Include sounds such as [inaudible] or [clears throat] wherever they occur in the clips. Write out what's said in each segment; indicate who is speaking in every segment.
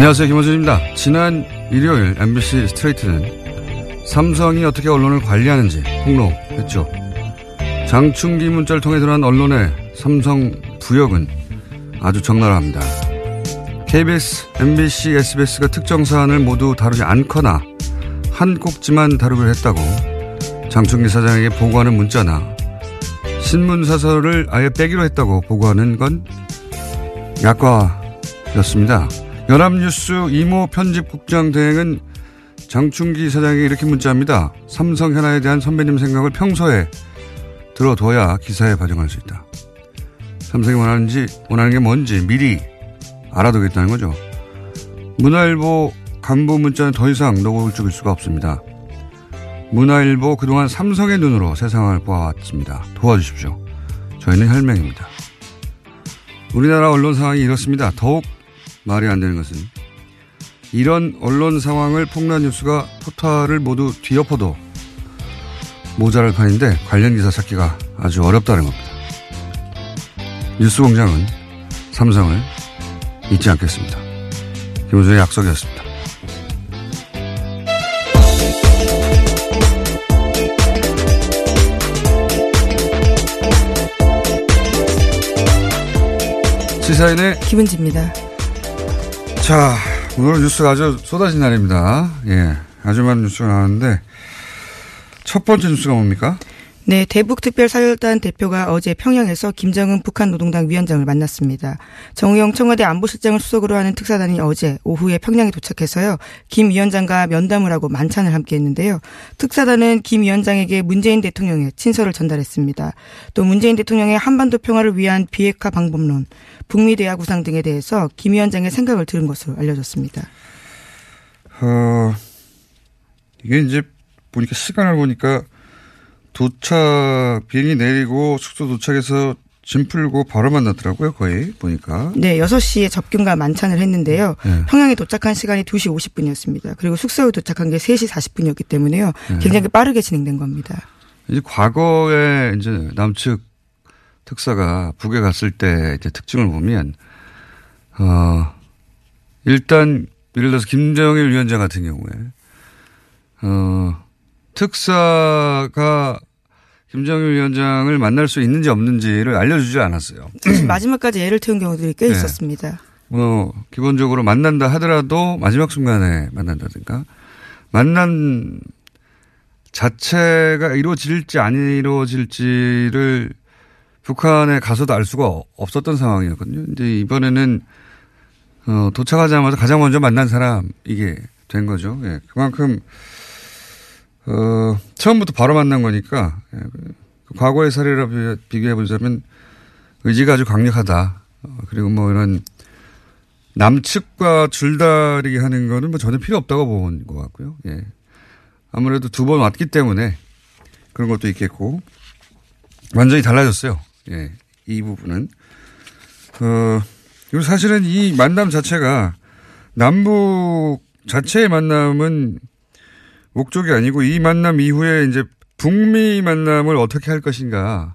Speaker 1: 안녕하세요. 김호준입니다. 지난 일요일 MBC 스트레이트는 삼성이 어떻게 언론을 관리하는지 폭로했죠. 장충기 문자를 통해 드러난 언론의 삼성 부역은 아주 적나라합니다. KBS, MBC, SBS가 특정 사안을 모두 다루지 않거나 한 꼭지만 다루기로 했다고 장충기 사장에게 보고하는 문자나 신문 사설을 아예 빼기로 했다고 보고하는 건 약과였습니다. 연합뉴스 이모 편집국장 대행은 장충기 사장에게 이렇게 문자합니다. 삼성 현안에 대한 선배님 생각을 평소에 들어둬야 기사에 반영할 수 있다. 삼성이 원하는지, 원하는 게 뭔지 미리 알아두겠다는 거죠. 문화일보 간부 문자는 더 이상 녹음을 죽일 수가 없습니다. 문화일보 그동안 삼성의 눈으로 세상을 보아왔습니다. 도와주십시오. 저희는 혈맹입니다. 우리나라 언론 상황이 이렇습니다. 더욱 말이 안 되는 것은 이런 언론 상황을 폭로한 뉴스가 포탈을 모두 뒤엎어도 모자랄 판인데 관련 기사 찾기가 아주 어렵다는 겁니다. 뉴스 공장은 삼성을 잊지 않겠습니다. 김호준의 약속이었습니다. 시사인의
Speaker 2: 김은지입니다.
Speaker 1: 자, 오늘 뉴스가 아주 쏟아진 날입니다. 예. 아주 많은 뉴스가 나왔는데, 첫 번째 뉴스가 뭡니까?
Speaker 2: 네, 대북특별사절단 대표가 어제 평양에서 김정은 북한 노동당 위원장을 만났습니다. 정우영 청와대 안보실장을 수석으로 하는 특사단이 어제 오후에 평양에 도착해서요. 김 위원장과 면담을 하고 만찬을 함께 했는데요. 특사단은 김 위원장에게 문재인 대통령의 친서를 전달했습니다. 또 문재인 대통령의 한반도 평화를 위한 비핵화 방법론, 북미 대화 구상 등에 대해서 김 위원장의 생각을 들은 것으로 알려졌습니다.
Speaker 1: 어, 이게 이제 보니까 시간을 보니까 도착, 비행기 내리고 숙소 도착해서 짐 풀고 바로 만났더라고요, 거의, 보니까.
Speaker 2: 네, 6시에 접견과 만찬을 했는데요.
Speaker 1: 네.
Speaker 2: 평양에 도착한 시간이 2시 50분이었습니다. 그리고 숙소에 도착한 게 3시 40분이었기 때문에요.
Speaker 1: 네.
Speaker 2: 굉장히 빠르게 진행된 겁니다.
Speaker 1: 이제 과거에 이제 남측 특사가 북에 갔을 때 이제 특징을 보면, 어, 일단, 예를 들어서 김정일 위원장 같은 경우에, 어, 특사가 김정일 위원장을 만날 수 있는지 없는지를 알려주지 않았어요.
Speaker 2: 마지막까지 애를 태운 경우들이 꽤
Speaker 1: 네.
Speaker 2: 있었습니다.
Speaker 1: 뭐 기본적으로 만난다 하더라도 마지막 순간에 만난다든가 만난 자체가 이루어질지 안 이루어질지를 북한에 가서도 알 수가 없었던 상황이었거든요. 근데 이번에는 어, 도착하자마자 가장 먼저 만난 사람 이게 된 거죠. 예, 그만큼 어, 처음부터 바로 만난 거니까 예, 그 과거의 사례라 비교해 보자면 의지가 아주 강력하다. 어, 그리고 뭐 이런 남측과 줄다리기 하는 거는 뭐 전혀 필요 없다고 본 것 같고요. 예. 아무래도 두 번 왔기 때문에 그런 것도 있겠고 완전히 달라졌어요. 예. 이 부분은. 어, 그리고 사실은 이 만남 자체가 남북 자체의 만남은 목적이 아니고 이 만남 이후에 이제 북미 만남을 어떻게 할 것인가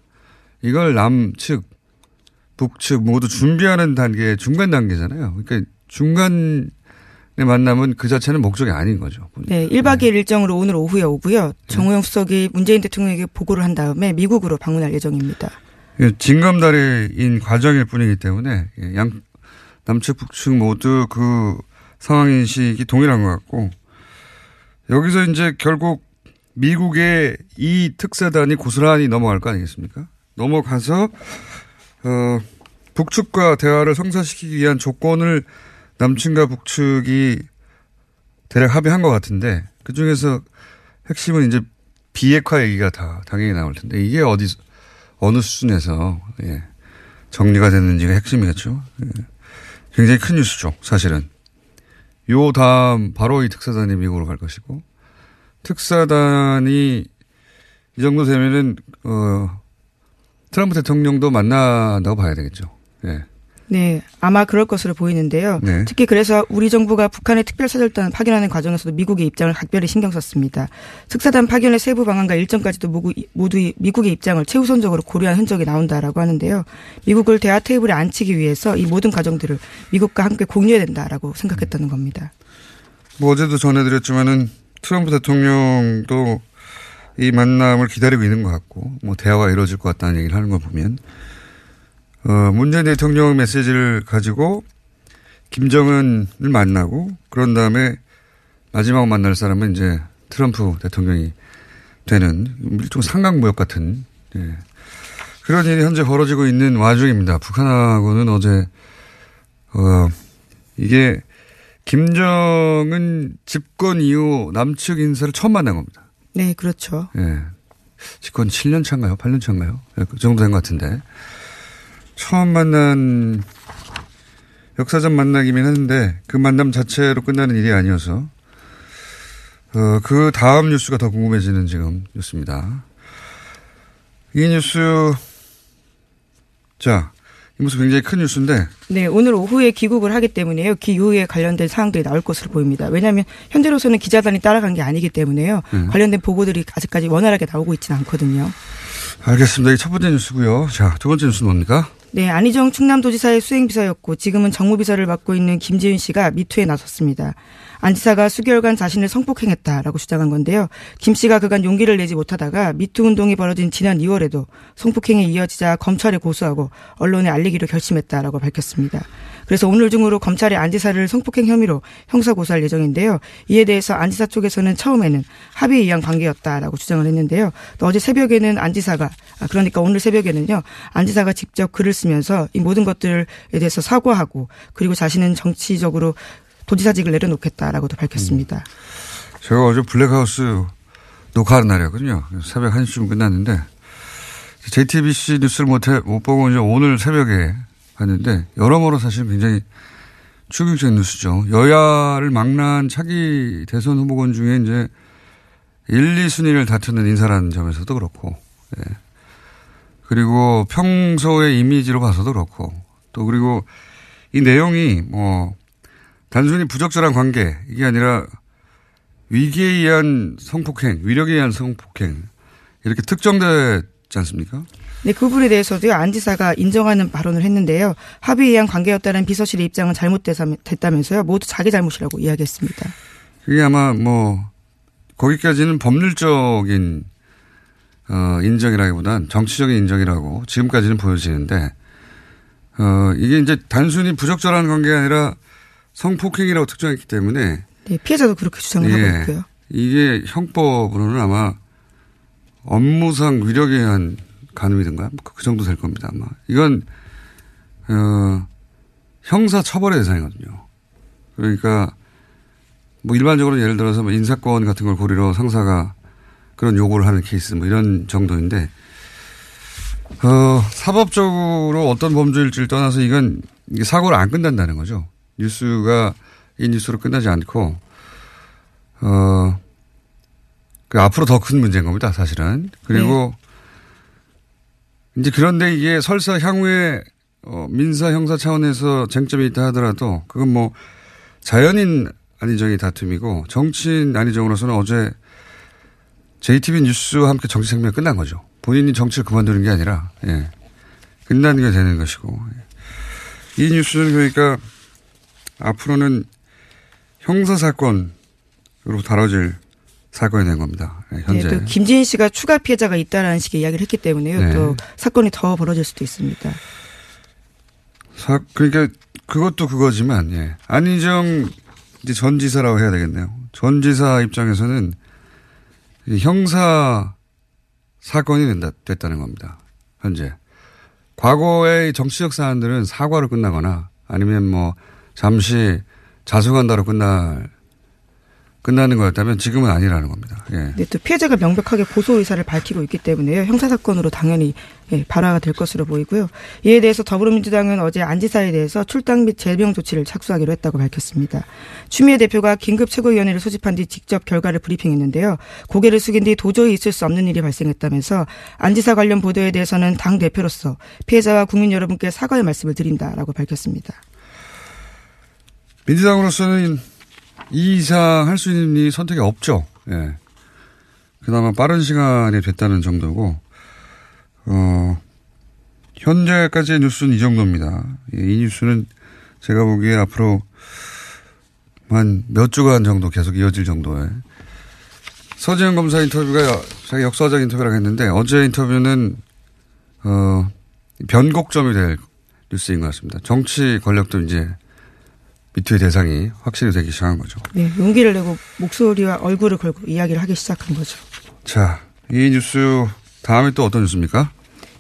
Speaker 1: 이걸 남측, 북측 모두 준비하는 단계, 중간 단계잖아요. 그러니까 중간의 만남은 그 자체는 목적이 아닌 거죠.
Speaker 2: 네, 1박 2일 일정으로 오늘 오후에 오고요. 정호영 수석이 문재인 대통령에게 보고를 한 다음에 미국으로 방문할 예정입니다.
Speaker 1: 예, 징검다리인 과정일 뿐이기 때문에 예, 양 남측 북측 모두 그 상황 인식이 동일한 것 같고 여기서 이제 결국 미국의 이 특사단이 고스란히 넘어갈 거 아니겠습니까? 넘어가서 어 북측과 대화를 성사시키기 위한 조건을 남측과 북측이 대략 합의한 것 같은데 그 중에서 핵심은 이제 비핵화 얘기가 다 당연히 나올 텐데 이게 어디 어느 수준에서 예, 정리가 됐는지가 핵심이겠죠. 예. 굉장히 큰 뉴스죠, 사실은. 요 다음 바로 이 특사단이 미국으로 갈 것이고 특사단이 이 정도 되면은 어 트럼프 대통령도 만난다고 봐야 되겠죠. 예.
Speaker 2: 네, 아마 그럴 것으로 보이는데요.
Speaker 1: 네.
Speaker 2: 특히 그래서 우리 정부가 북한의 특별사절단 파견하는 과정에서도 미국의 입장을 각별히 신경 썼습니다. 특사단 파견의 세부 방안과 일정까지도 모두, 모두 미국의 입장을 최우선적으로 고려한 흔적이 나온다라고 하는데요. 미국을 대화 테이블에 앉히기 위해서 이 모든 과정들을 미국과 함께 공유해야 된다라고 생각했다는 겁니다.
Speaker 1: 뭐 어제도 전해드렸지만은 트럼프 대통령도 이 만남을 기다리고 있는 것 같고 뭐 대화가 이루어질 것 같다는 얘기를 하는 걸 보면 어, 문재인 대통령 메시지를 가지고 김정은을 만나고 그런 다음에 마지막 만날 사람은 이제 트럼프 대통령이 되는 일종 상강무역 같은 예. 그런 일이 현재 벌어지고 있는 와중입니다. 북한하고는 어제 어 이게 김정은 집권 이후 남측 인사를 처음 만난 겁니다.
Speaker 2: 네, 그렇죠.
Speaker 1: 예. 집권 7년 차인가요? 8년 차인가요? 예, 그 정도 된 것 같은데. 처음 만난 역사적 만나기긴 했는데 그 만남 자체로 끝나는 일이 아니어서 어, 그 다음 뉴스가 더 궁금해지는 지금 뉴스입니다. 이 뉴스 자, 이 뉴스 굉장히 큰 뉴스인데
Speaker 2: 네, 오늘 오후에 귀국을 하기 때문에요. 기후에 관련된 사항들이 나올 것으로 보입니다. 왜냐하면 현재로서는 기자단이 따라간 게 아니기 때문에요.
Speaker 1: 음.
Speaker 2: 관련된 보고들이 아직까지 원활하게 나오고 있지는 않거든요.
Speaker 1: 알겠습니다. 이게 첫 번째 뉴스고요. 자, 두 번째 뉴스는 뭡니까?
Speaker 2: 네, 안희정 충남도지사의 수행비서였고 지금은 정무비서를 맡고 있는 김지은 씨가 미투에 나섰습니다. 안 지사가 수개월간 자신을 성폭행했다라고 주장한 건데요. 김 씨가 그간 용기를 내지 못하다가 미투 운동이 벌어진 지난 2월에도 성폭행이 이어지자 검찰에 고소하고 언론에 알리기로 결심했다라고 밝혔습니다. 그래서 오늘 중으로 검찰이 안 지사를 성폭행 혐의로 형사 고소할 예정인데요. 이에 대해서 안 지사 쪽에서는 처음에는 합의에 의한 관계였다라고 주장을 했는데요. 또 어제 새벽에는 안 지사가 아, 그러니까 오늘 새벽에는요. 안 지사가 직접 글을 쓰면서 이 모든 것들에 대해서 사과하고 그리고 자신은 정치적으로 도지사직을 내려놓겠다라고도 밝혔습니다.
Speaker 1: 제가 어제 블랙하우스 녹화하는 날이었거든요. 새벽 1시쯤 끝났는데 JTBC 뉴스를 못, 해, 못 보고 이제 오늘 새벽에 봤는데 여러모로 사실 굉장히 충격적인 뉴스죠. 여야를 망라한 차기 대선 후보군 중에 이제 1, 2순위를 다투는 인사라는 점에서도 그렇고, 예. 그리고 평소의 이미지로 봐서도 그렇고, 또 그리고 이 내용이 뭐 단순히 부적절한 관계 이게 아니라 위기에 의한 성폭행, 위력에 의한 성폭행 이렇게 특정되지 않습니까?
Speaker 2: 네, 그 부분에 대해서도요, 안 지사가 인정하는 발언을 했는데요. 합의에 의한 관계였다는 비서실의 입장은 잘못됐다면서요. 모두 자기 잘못이라고 이야기했습니다.
Speaker 1: 그게 아마 뭐, 거기까지는 법률적인, 어, 인정이라기보단 정치적인 인정이라고 지금까지는 보여지는데, 어, 이게 이제 단순히 부적절한 관계가 아니라 성폭행이라고 특정했기 때문에.
Speaker 2: 네, 피해자도 그렇게 주장을
Speaker 1: 예,
Speaker 2: 하고 있고요.
Speaker 1: 이게 형법으로는 아마 업무상 위력에 의한 가늠이든가 그 정도 될 겁니다 아마 이건 어 형사 처벌의 대상이거든요. 그러니까 뭐 일반적으로 예를 들어서 뭐 인사권 같은 걸 고리로 상사가 그런 요구를 하는 케이스 뭐 이런 정도인데 어 사법적으로 어떤 범죄일지를 떠나서 이건 사고를 안 끝난다는 거죠. 뉴스가 이 뉴스로 끝나지 않고 어, 그 앞으로 더 큰 문제인 겁니다, 사실은. 그리고 네. 이제 그런데 이게 설사 향후에 어, 민사 형사 차원에서 쟁점이 있다 하더라도 그건 뭐 자연인 안희정의 다툼이고 정치인 안희정으로서는 어제 JTB 뉴스와 함께 정치 생명이 끝난 거죠. 본인이 정치를 그만두는 게 아니라, 예. 끝나는 게 되는 것이고. 이 뉴스는 그러니까 앞으로는 형사사건으로 다뤄질 사건이 된 겁니다. 예, 현재.
Speaker 2: 네, 또 김지인 씨가 추가 피해자가 있다라는 식의 이야기를 했기 때문에요. 네. 또 사건이 더 벌어질 수도 있습니다.
Speaker 1: 사, 그러니까 그것도 그거지만, 예. 안희정 이제 전 지사라고 해야 되겠네요. 전 지사 입장에서는 형사 사건이 된다, 됐다는 겁니다. 현재. 과거의 정치적 사안들은 사과로 끝나거나 아니면 뭐 잠시 자수한다로 끝날 끝나는 거였다면 지금은 아니라는 겁니다. 예.
Speaker 2: 네, 또 피해자가 명백하게 고소 의사를 밝히고 있기 때문에요. 형사 사건으로 당연히 예, 발화가 될 것으로 보이고요. 이에 대해서 더불어민주당은 어제 안 지사에 대해서 출당 및 제명 조치를 착수하기로 했다고 밝혔습니다. 추미애 대표가 긴급 최고위원회를 소집한 뒤 직접 결과를 브리핑했는데요. 고개를 숙인 뒤 도저히 있을 수 없는 일이 발생했다면서 안 지사 관련 보도에 대해서는 당 대표로서 피해자와 국민 여러분께 사과의 말씀을 드린다라고 밝혔습니다.
Speaker 1: 민주당으로서는 이 이상 할 수 있는 선택이 없죠. 예. 그나마 빠른 시간이 됐다는 정도고, 어, 현재까지의 뉴스는 이 정도입니다. 이 뉴스는 제가 보기에 앞으로 한 몇 주간 정도 계속 이어질 정도의 서지현 검사 인터뷰가 자기 역사적 인터뷰라고 했는데 어제 인터뷰는 어 변곡점이 될 뉴스인 것 같습니다. 정치 권력도 이제 미투의 대상이 확실히 되기 시작한 거죠.
Speaker 2: 네, 용기를 내고 목소리와 얼굴을 걸고 이야기를 하기 시작한 거죠.
Speaker 1: 자, 이 뉴스 다음에 또 어떤 뉴스입니까?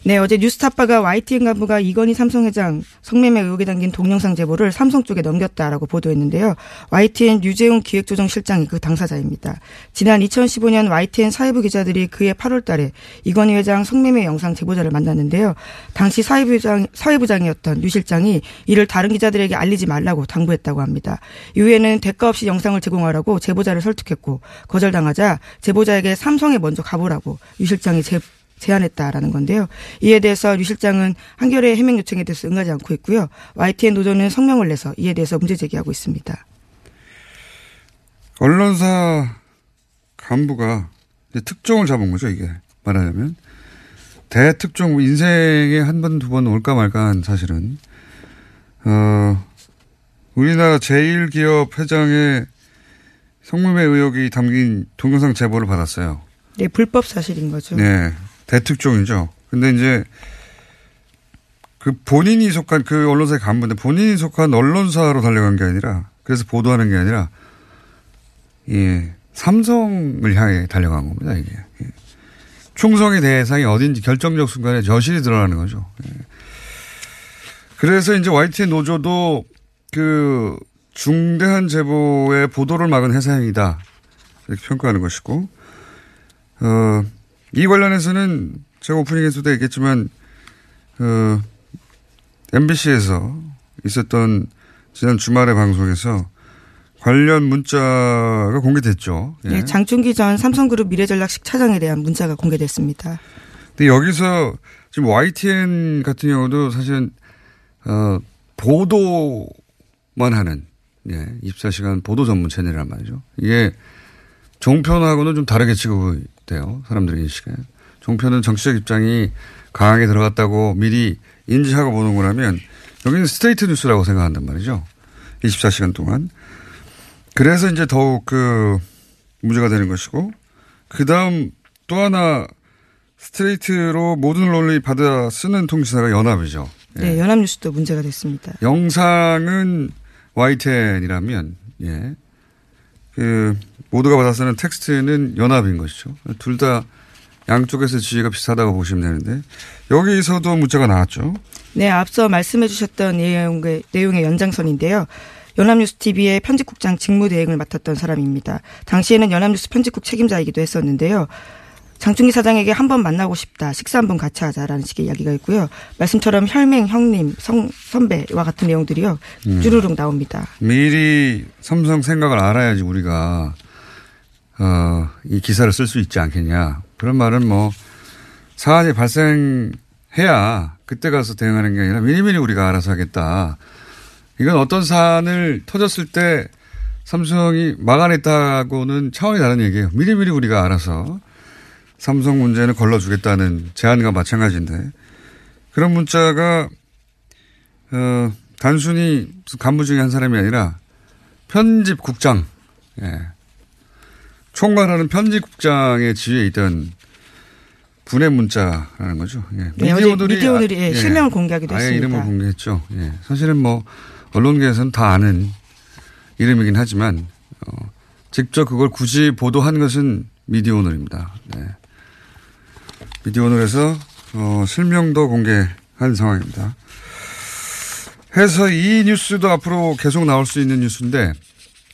Speaker 2: 네, 어제 뉴스타파가 YTN 간부가 이건희 삼성 회장 성매매 의혹에 담긴 동영상 제보를 삼성 쪽에 넘겼다라고 보도했는데요. YTN 유재훈 기획조정실장이 그 당사자입니다. 지난 2015년 YTN 사회부 기자들이 그해 8월 달에 이건희 회장 성매매 영상 제보자를 만났는데요. 당시 사회부장, 사회부장이었던 유 실장이 이를 다른 기자들에게 알리지 말라고 당부했다고 합니다. 이후에는 대가 없이 영상을 제공하라고 제보자를 설득했고 거절당하자 제보자에게 삼성에 먼저 가보라고 유 실장이 제, 제안했다라는 건데요. 이에 대해서 류 실장은 한겨레 해명 요청에 대해서 응하지 않고 있고요. YTN 노조는 성명을 내서 이에 대해서 문제 제기하고 있습니다.
Speaker 1: 언론사 간부가 특종을 잡은 거죠, 이게. 말하자면. 대특종, 인생에 한 번, 두 번 올까 말까 한 사실은. 어, 우리나라 제일기업 회장의 성매매 의혹이 담긴 동영상 제보를 받았어요.
Speaker 2: 네, 불법 사실인 거죠.
Speaker 1: 네. 대특종이죠. 근데 이제 그 본인이 속한 그 언론사의 간부인데 본인이 속한 언론사로 달려간 게 아니라 그래서 보도하는 게 아니라 예, 삼성을 향해 달려간 겁니다, 이게. 예. 충성의 대상이 어딘지 결정적 순간에 저실이 드러나는 거죠. 예. 그래서 이제 YTN 노조도 그 중대한 제보의 보도를 막은 회사행위다. 이렇게 평가하는 것이고, 어, 이 관련해서는 제가 오프닝에서도 얘기했지만 그 MBC에서 있었던 지난 주말의 방송에서 관련 문자가 공개됐죠.
Speaker 2: 예. 네, 장충기 전 삼성그룹 미래전략식 차장에 대한 문자가 공개됐습니다.
Speaker 1: 근데 여기서 지금 YTN 같은 경우도 사실은 어 보도만 하는 예, 24시간 보도 전문 채널이란 말이죠. 이게 종편하고는 좀 다르게 취급 돼요. 사람들의 인식에. 종편은 정치적 입장이 강하게 들어갔다고 미리 인지하고 보는 거라면 여기는 스트레이트 뉴스라고 생각한단 말이죠. 24시간 동안. 그래서 이제 더욱 그 문제가 되는 것이고 그 다음 또 하나 스트레이트로 모든 언론이 받아 쓰는 통신사가 연합이죠.
Speaker 2: 예. 네, 연합뉴스도 문제가 됐습니다.
Speaker 1: 영상은 YTN이라면 예. 그 모두가 받아 쓰는 텍스트는 연합인 것이죠. 둘 다 양쪽에서 지위가 비슷하다고 보시면 되는데 여기서도 문제가 나왔죠.
Speaker 2: 네, 앞서 말씀해 주셨던 내용의, 내용의 연장선인데요. 연합뉴스 TV의 편집국장 직무대행을 맡았던 사람입니다. 당시에는 연합뉴스 편집국 책임자이기도 했었는데요. 장충기 사장에게 한 번 만나고 싶다. 식사 한 번 같이 하자라는 식의 이야기가 있고요. 말씀처럼 혈맹, 형님, 성, 선배와 같은 내용들이요. 쭈루룩 나옵니다.
Speaker 1: 미리 삼성 생각을 알아야지 우리가 어, 이 기사를 쓸 수 있지 않겠냐. 그런 말은 뭐 사안이 발생해야 그때 가서 대응하는 게 아니라 미리미리 우리가 알아서 하겠다. 이건 어떤 사안을 터졌을 때 삼성이 막아냈다고는 차원이 다른 얘기예요. 미리미리 우리가 알아서 삼성 문제는 걸러주겠다는 제안과 마찬가지인데 그런 문자가 어, 단순히 간부 중에 한 사람이 아니라 편집국장, 예. 총괄하는 편집국장의 지위에 있던 분의 문자라는 거죠. 예.
Speaker 2: 네, 미디어들이, 미디어들이 예, 실명을 공개하기도
Speaker 1: 아예
Speaker 2: 했습니다.
Speaker 1: 이름을 공개했죠. 예. 사실은 뭐 언론계에서는 다 아는 이름이긴 하지만 어, 직접 그걸 굳이 보도한 것은 미디어오늘입니다. 네. 미디어오늘에서 어, 실명도 공개한 상황입니다. 해서 이 뉴스도 앞으로 계속 나올 수 있는 뉴스인데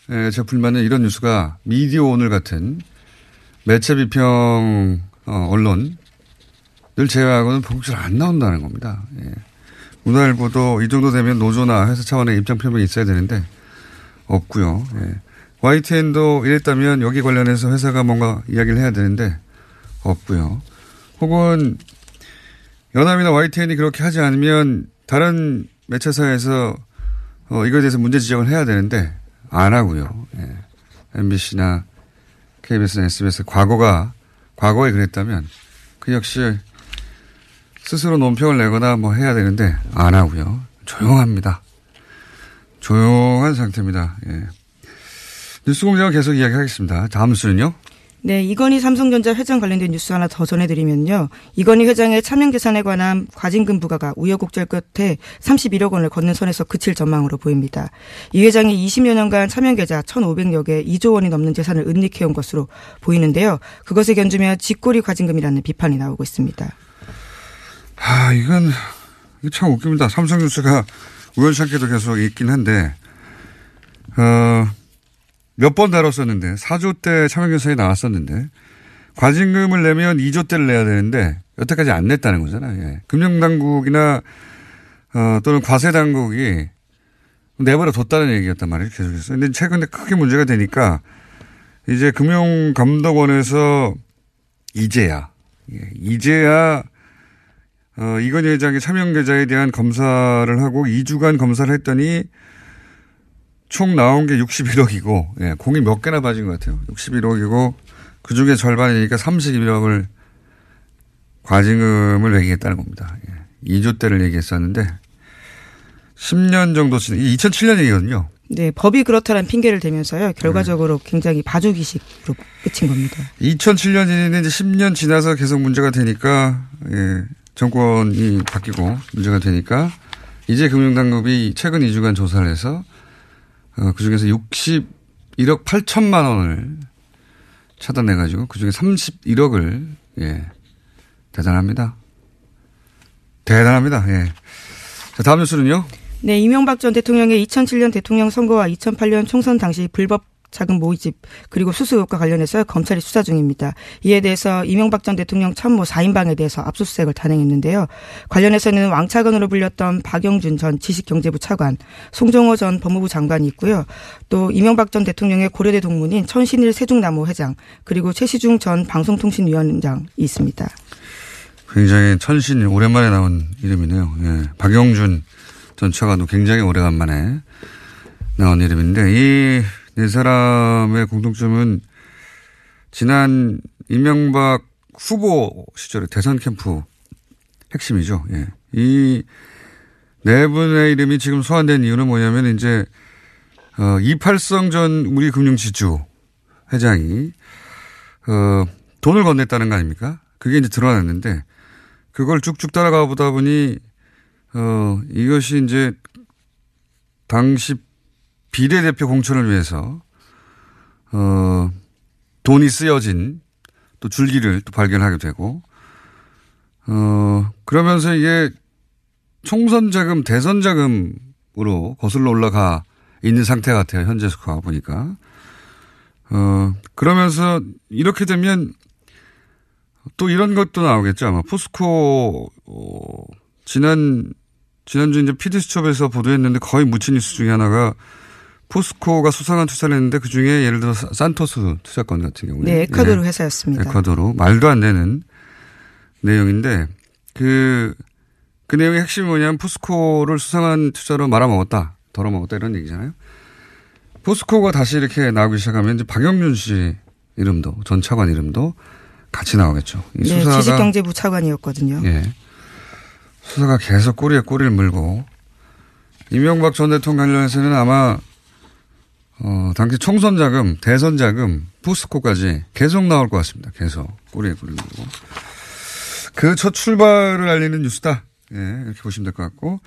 Speaker 1: 에, 제 불만은 이런 뉴스가 미디어 오늘 같은 매체 비평 어, 언론을 제외하고는 본격적으로 안 나온다는 겁니다. 예. 문화일보도 이 정도 되면 노조나 회사 차원의 입장 표명이 있어야 되는데 없고요. 예. YTN도 이랬다면 여기 관련해서 회사가 뭔가 이야기를 해야 되는데 없고요. 혹은 연합이나 YTN이 그렇게 하지 않으면 다른 매체사에서 어, 이거에 대해서 문제 지적을 해야 되는데 안 하고요. 예. MBC나 KBS나 SBS 과거가 과거에 그랬다면 그 역시 스스로 논평을 내거나 뭐 해야 되는데 안 하고요. 조용합니다. 조용한 상태입니다. 예. 뉴스공장을 계속 이야기하겠습니다. 다음 수는요?
Speaker 2: 네, 이건희 삼성전자 회장 관련된 뉴스 하나 더 전해드리면요. 이건희 회장의 차명 계산에 관한 과징금 부과가 우여곡절 끝에 31억 원을 걷는 선에서 그칠 전망으로 보입니다. 이 회장이 20여 년간 차명 계좌 1,500여 개 2조 원이 넘는 재산을 은닉해온 것으로 보이는데요. 그것에 견주며 직고리 과징금이라는 비판이 나오고 있습니다.
Speaker 1: 아, 이건 참 웃깁니다. 삼성뉴스가 우연찮게도 계속 있긴 한데, 어, 몇 번 다뤘었는데, 4조 때 참여교사에 나왔었는데, 과징금을 내면 2조 때를 내야 되는데, 여태까지 안 냈다는 거잖아요. 예. 금융당국이나, 어, 또는 과세당국이 내버려 뒀다는 얘기였단 말이에요. 계속해서. 근데 최근에 크게 문제가 되니까, 이제 금융감독원에서 이제야, 예, 이제야 어, 이건희 회장의 차명 계좌에 대한 검사를 하고 2주간 검사를 했더니 총 나온 게 61억이고, 예, 공이 몇 개나 빠진 것 같아요. 61억이고, 그 중에 절반이니까 31억을 과징금을 매기겠다는 겁니다. 예, 2조 대를 얘기했었는데, 10년 정도 지난, 2007년 얘기거든요.
Speaker 2: 네, 법이 그렇다는 핑계를 대면서요. 결과적으로 굉장히 봐주기식으로 끝인 겁니다.
Speaker 1: 2007년이면 이제 10년 지나서 계속 문제가 되니까, 예, 정권이 바뀌고 문제가 되니까 이제 금융당국이 최근 2주간 조사를 해서 어, 그 중에서 61억 8천만 원을 차단해가지고 그 중에 31억을 예 대단합니다. 대단합니다. 예. 자 다음 뉴스는요.
Speaker 2: 네, 이명박 전 대통령의 2007년 대통령 선거와 2008년 총선 당시 불법 자금 모집 그리고 수수 의혹과 관련해서 검찰이 수사 중입니다. 이에 대해서 이명박 전 대통령 참모 4인방에 대해서 압수수색을 단행했는데요. 관련해서는 왕차관으로 불렸던 박영준 전 지식경제부 차관, 송정호 전 법무부 장관이 있고요. 또 이명박 전 대통령의 고려대 동문인 천신일 세종나무 회장 그리고 최시중 전 방송통신위원장이 있습니다.
Speaker 1: 굉장히 천신 오랜만에 나온 이름이네요. 예. 박영준 전 차관도 굉장히 오래간만에 나온 이름인데 이 네 사람의 공통점은 지난 이명박 후보 시절의 대선 캠프 핵심이죠. 예. 이 네 분의 이름이 지금 소환된 이유는 뭐냐면 이제 어 이팔성 전 우리 금융지주 회장이 어 돈을 건넸다는 거 아닙니까? 그게 이제 드러났는데 그걸 쭉쭉 따라가 보다 보니 어 이것이 이제 당시 비례대표 공천을 위해서 어 돈이 쓰여진 또 줄기를 또 발견하게 되고 어 그러면서 이게 총선 자금, 대선 자금으로 거슬러 올라가 있는 상태 같아요. 현재 수가 보니까. 어 그러면서 이렇게 되면 또 이런 것도 나오겠죠. 아마 포스코, 어, 지난, 지난주 이제 피디수첩에서 보도했는데 거의 묻힌 뉴스 중에 하나가 포스코가 수상한 투자를 했는데 그 중에 예를 들어 산토스 투자권 같은 경우에.
Speaker 2: 네, 에콰도르
Speaker 1: 예.
Speaker 2: 회사였습니다.
Speaker 1: 에콰도르. 말도 안 되는 내용인데 그, 그 내용의 핵심이 뭐냐면 포스코를 수상한 투자로 말아먹었다. 덜어먹었다 이런 얘기잖아요. 포스코가 다시 이렇게 나오기 시작하면 이제 박영준 씨 이름도 전 차관 이름도 같이 나오겠죠. 이
Speaker 2: 네,
Speaker 1: 수사가
Speaker 2: 지식경제부 차관이었거든요.
Speaker 1: 예. 수사가 계속 꼬리에 꼬리를 물고 이명박 전 대통령 관련해서는 아마 어, 당시 총선 자금, 대선 자금, 포스코까지 계속 나올 것 같습니다. 계속 꼬리에 물고 그 첫 출발을 알리는 뉴스다. 예, 이렇게 보시면 될 것 같고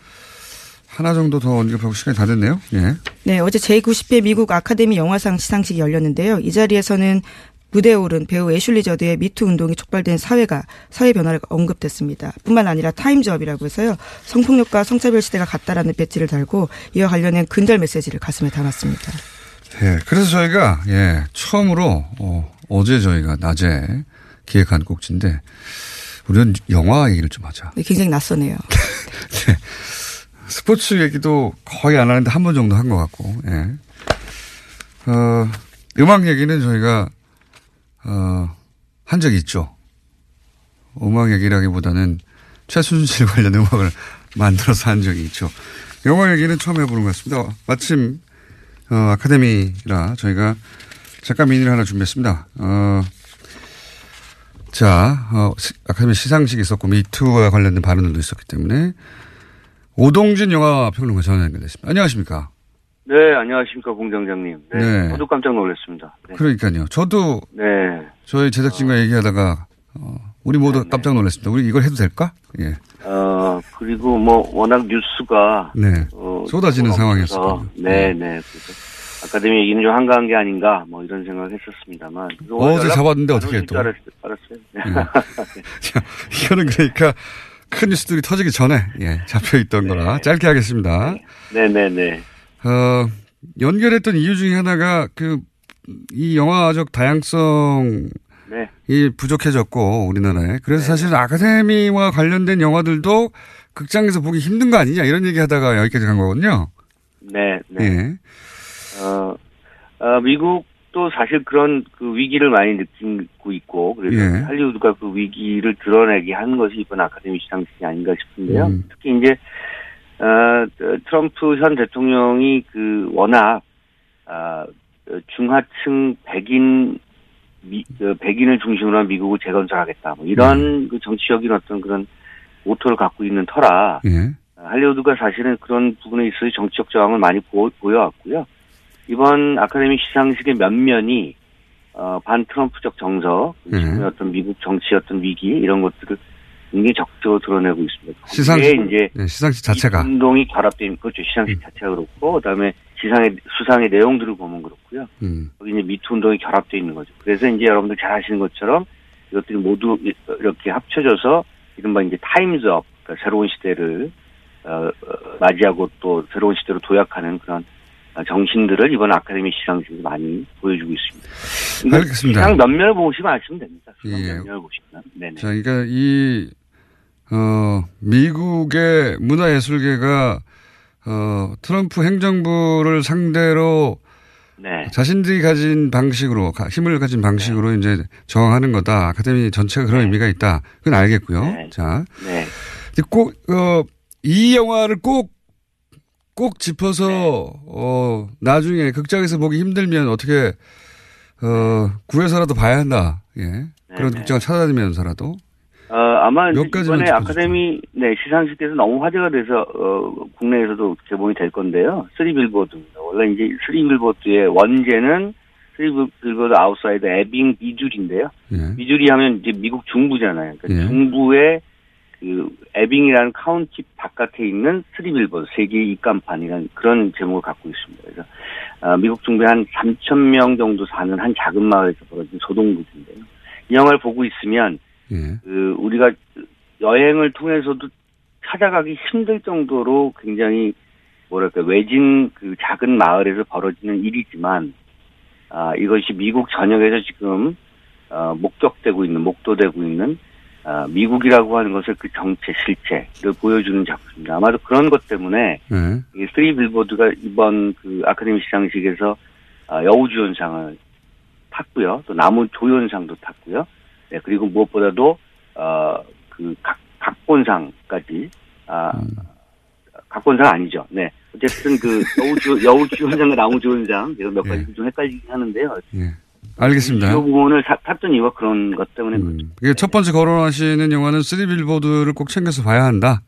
Speaker 1: 하나 정도 더 언급하고 시간이 다 됐네요. 예.
Speaker 2: 네, 어제 제90회 미국 아카데미 영화상 시상식이 열렸는데요. 이 자리에서는 무대에 오른 배우 애슐리 저드의 미투 운동이 촉발된 사회가 사회 변화가 언급됐습니다. 뿐만 아니라 Time's Up이라고 해서요. 성폭력과 성차별 시대가 갔다라는 배지를 달고 이와 관련된 근절 메시지를 가슴에 담았습니다.
Speaker 1: 예. 그래서 저희가 예, 처음으로 어, 어제 저희가 낮에 기획한 꼭지인데 우리는 영화 얘기를 좀 하자.
Speaker 2: 네, 굉장히 낯서네요. [laughs]
Speaker 1: 네. 스포츠 얘기도 거의 안 하는데 한 번 정도 한 것 같고, 예. 어, 음악 얘기는 저희가, 어, 한 적이 있죠. 음악 얘기라기보다는 최순실 관련 음악을 [laughs] 만들어서 한 적이 있죠. 영화 얘기는 처음 해보는 것 같습니다. 마침, 어, 아카데미라 저희가 잠깐 미니를 하나 준비했습니다. 어, 자, 어, 시- 아카데미 시상식이 있었고, 미투와 관련된 발언들도 있었기 때문에, 오동진 영화 평론가 전화 연결됐습니다. 안녕하십니까?
Speaker 3: 네, 안녕하십니까, 공장장님. 네.
Speaker 1: 네.
Speaker 3: 저도 깜짝 놀랐습니다. 네.
Speaker 1: 그러니까요. 저도
Speaker 3: 네.
Speaker 1: 저희 제작진과 얘기하다가, 어, 우리 모두
Speaker 3: 네,
Speaker 1: 깜짝 놀랐습니다. 우리 이걸 해도 될까? 예.
Speaker 3: 어, 그리고 뭐, 워낙 뉴스가.
Speaker 1: 네.
Speaker 3: 어,
Speaker 1: 쏟아지는
Speaker 3: 없어서,
Speaker 1: 상황이었어요.
Speaker 3: 네, 네. 그래서 아카데미 얘기는 좀 한가한 게 아닌가, 뭐 이런 생각을 했었습니다만.
Speaker 1: 어제 잡았는데
Speaker 3: 안
Speaker 1: 어떻게
Speaker 3: 알았, 알았어요. 네.
Speaker 1: 예. [laughs] 자, 이거는 그러니까 큰 뉴스들이 터지기 전에, 예, 잡혀 있던 거라 짧게 하겠습니다.
Speaker 3: 네네 네.
Speaker 1: 어, 연결했던 이유 중에 하나가 그, 이 영화적 다양성
Speaker 3: 네.
Speaker 1: 이 부족해졌고 우리나라에 그래서 사실 아카데미와 관련된 영화들도 극장에서 보기 힘든 거 아니냐 이런 얘기 하다가 여기까지 간 거거든요.
Speaker 3: 네, 네.
Speaker 1: 예.
Speaker 3: 어, 어, 미국도 사실 그런 그 위기를 많이 느끼고 있고, 그래서
Speaker 1: 예.
Speaker 3: 할리우드가 그 위기를 드러내게 한 것이 이번 아카데미 시상식이 아닌가 싶은데요.
Speaker 1: 음.
Speaker 3: 특히 이제, 어, 트럼프 현 대통령이 그 워낙, 아, 중하층 백인, 미, 어, 백인을 중심으로 한 미국을 재건설하겠다. 뭐 이런 그 정치적인 어떤 그런 모토를 갖고 있는 터라,
Speaker 1: 예.
Speaker 3: 할리우드가 사실은 그런 부분에 있어서 정치적 저항을 많이 보, 보여왔고요. 이번 아카데미 시상식의 면면이 어, 반 트럼프적 정서,
Speaker 1: 네.
Speaker 3: 지금의 어떤 미국 정치 어떤 위기 이런 것들을 굉장히 적극적으로 드러내고 있습니다.
Speaker 1: 시상식
Speaker 3: 이제
Speaker 1: 예, 시상식 자체가
Speaker 3: 이 운동이 결합된 있는 그렇죠. 시상식 자체가 그렇고 그다음에 지상의 수상의 내용들을 보면 그렇고요.
Speaker 1: 음.
Speaker 3: 거기 이제 미투 운동이 결합되어 있는 거죠. 그래서 이제 여러분들 잘 아시는 것처럼 이것들이 모두 이렇게 합쳐져서 이른바 이제 Time's Up, 그러니까 새로운 시대를 어, 어, 맞이하고 또 새로운 시대로 도약하는 그런 어, 정신들을 이번 아카데미 시상식에서 많이 보여주고 있습니다.
Speaker 1: 알겠습니다.
Speaker 3: 시상 면면을 보시면 아시면 됩니다. 시상
Speaker 1: 예.
Speaker 3: 면면을 보시면. 네네.
Speaker 1: 자, 그러니까 이 어, 미국의 문화예술계가 어, 트럼프 행정부를 상대로
Speaker 3: 네.
Speaker 1: 자신들이 가진 방식으로 가- 힘을 가진 방식으로 이제 저항하는 거다. 아카데미 전체가 그런
Speaker 3: 네.
Speaker 1: 의미가 있다. 그건 알겠고요.
Speaker 3: 네.
Speaker 1: 자,
Speaker 3: 네.
Speaker 1: 근데 꼭, 어, 이 영화를 꼭, 꼭 짚어서,
Speaker 3: 네.
Speaker 1: 어, 나중에 극장에서 보기 힘들면 어떻게, 어, 구해서라도 봐야 한다. 예. 그런
Speaker 3: 네.
Speaker 1: 극장을 찾아다니면서라도.
Speaker 3: 어, 아마 이번에. 아카데미 네, 시상식에서 너무 화제가 돼서 어, 국내에서도 개봉이 될 건데요. Three Billboard입니다. 원래 이제 Three Billboard의 원제는 Three Billboard Outside Ebbing Missouri인데요.
Speaker 1: 예.
Speaker 3: 미주리 하면 이제 미국 중부잖아요. 그러니까
Speaker 1: 예.
Speaker 3: 중부의 그 에빙이라는 카운티 바깥에 있는 Three Billboard 세 개의 입간판이라는 그런 제목을 갖고 있습니다. 그래서 어, 미국 중부에 한 3천 명 정도 사는 한 작은 마을에서 벌어진 소동극인데요. 이 영화를 보고 있으면
Speaker 1: 예.
Speaker 3: 그 우리가 여행을 통해서도 찾아가기 힘들 정도로 굉장히 뭐랄까 외진 그 작은 마을에서 벌어지는 일이지만 아 이것이 미국 전역에서 지금 어, 목격되고 있는 목도되고 있는 어, 미국이라고 하는 것을 그 정체 실체를 보여주는 작품입니다. 아마도 그런 것 때문에
Speaker 1: 네.
Speaker 3: 이 Three Billboard가 이번 그 아카데미 시상식에서 아, 여우주연상을 탔고요. 또 남우 조연상도 탔고요. 네, 그리고 무엇보다도 어그 각본상까지 아 각본상 아니죠. 네. 어쨌든 그 [laughs] 여우주 여우주연상과 남우조연상 이런 몇 가지 좀 헷갈리긴 하는데요.
Speaker 1: 예. 알겠습니다.
Speaker 3: 이 부분을 타- 탔던 이유가 그런 것 때문에
Speaker 1: 음, 이게 첫 번째 거론하시는 영화는 Three Billboard를 꼭 챙겨서 봐야 한다.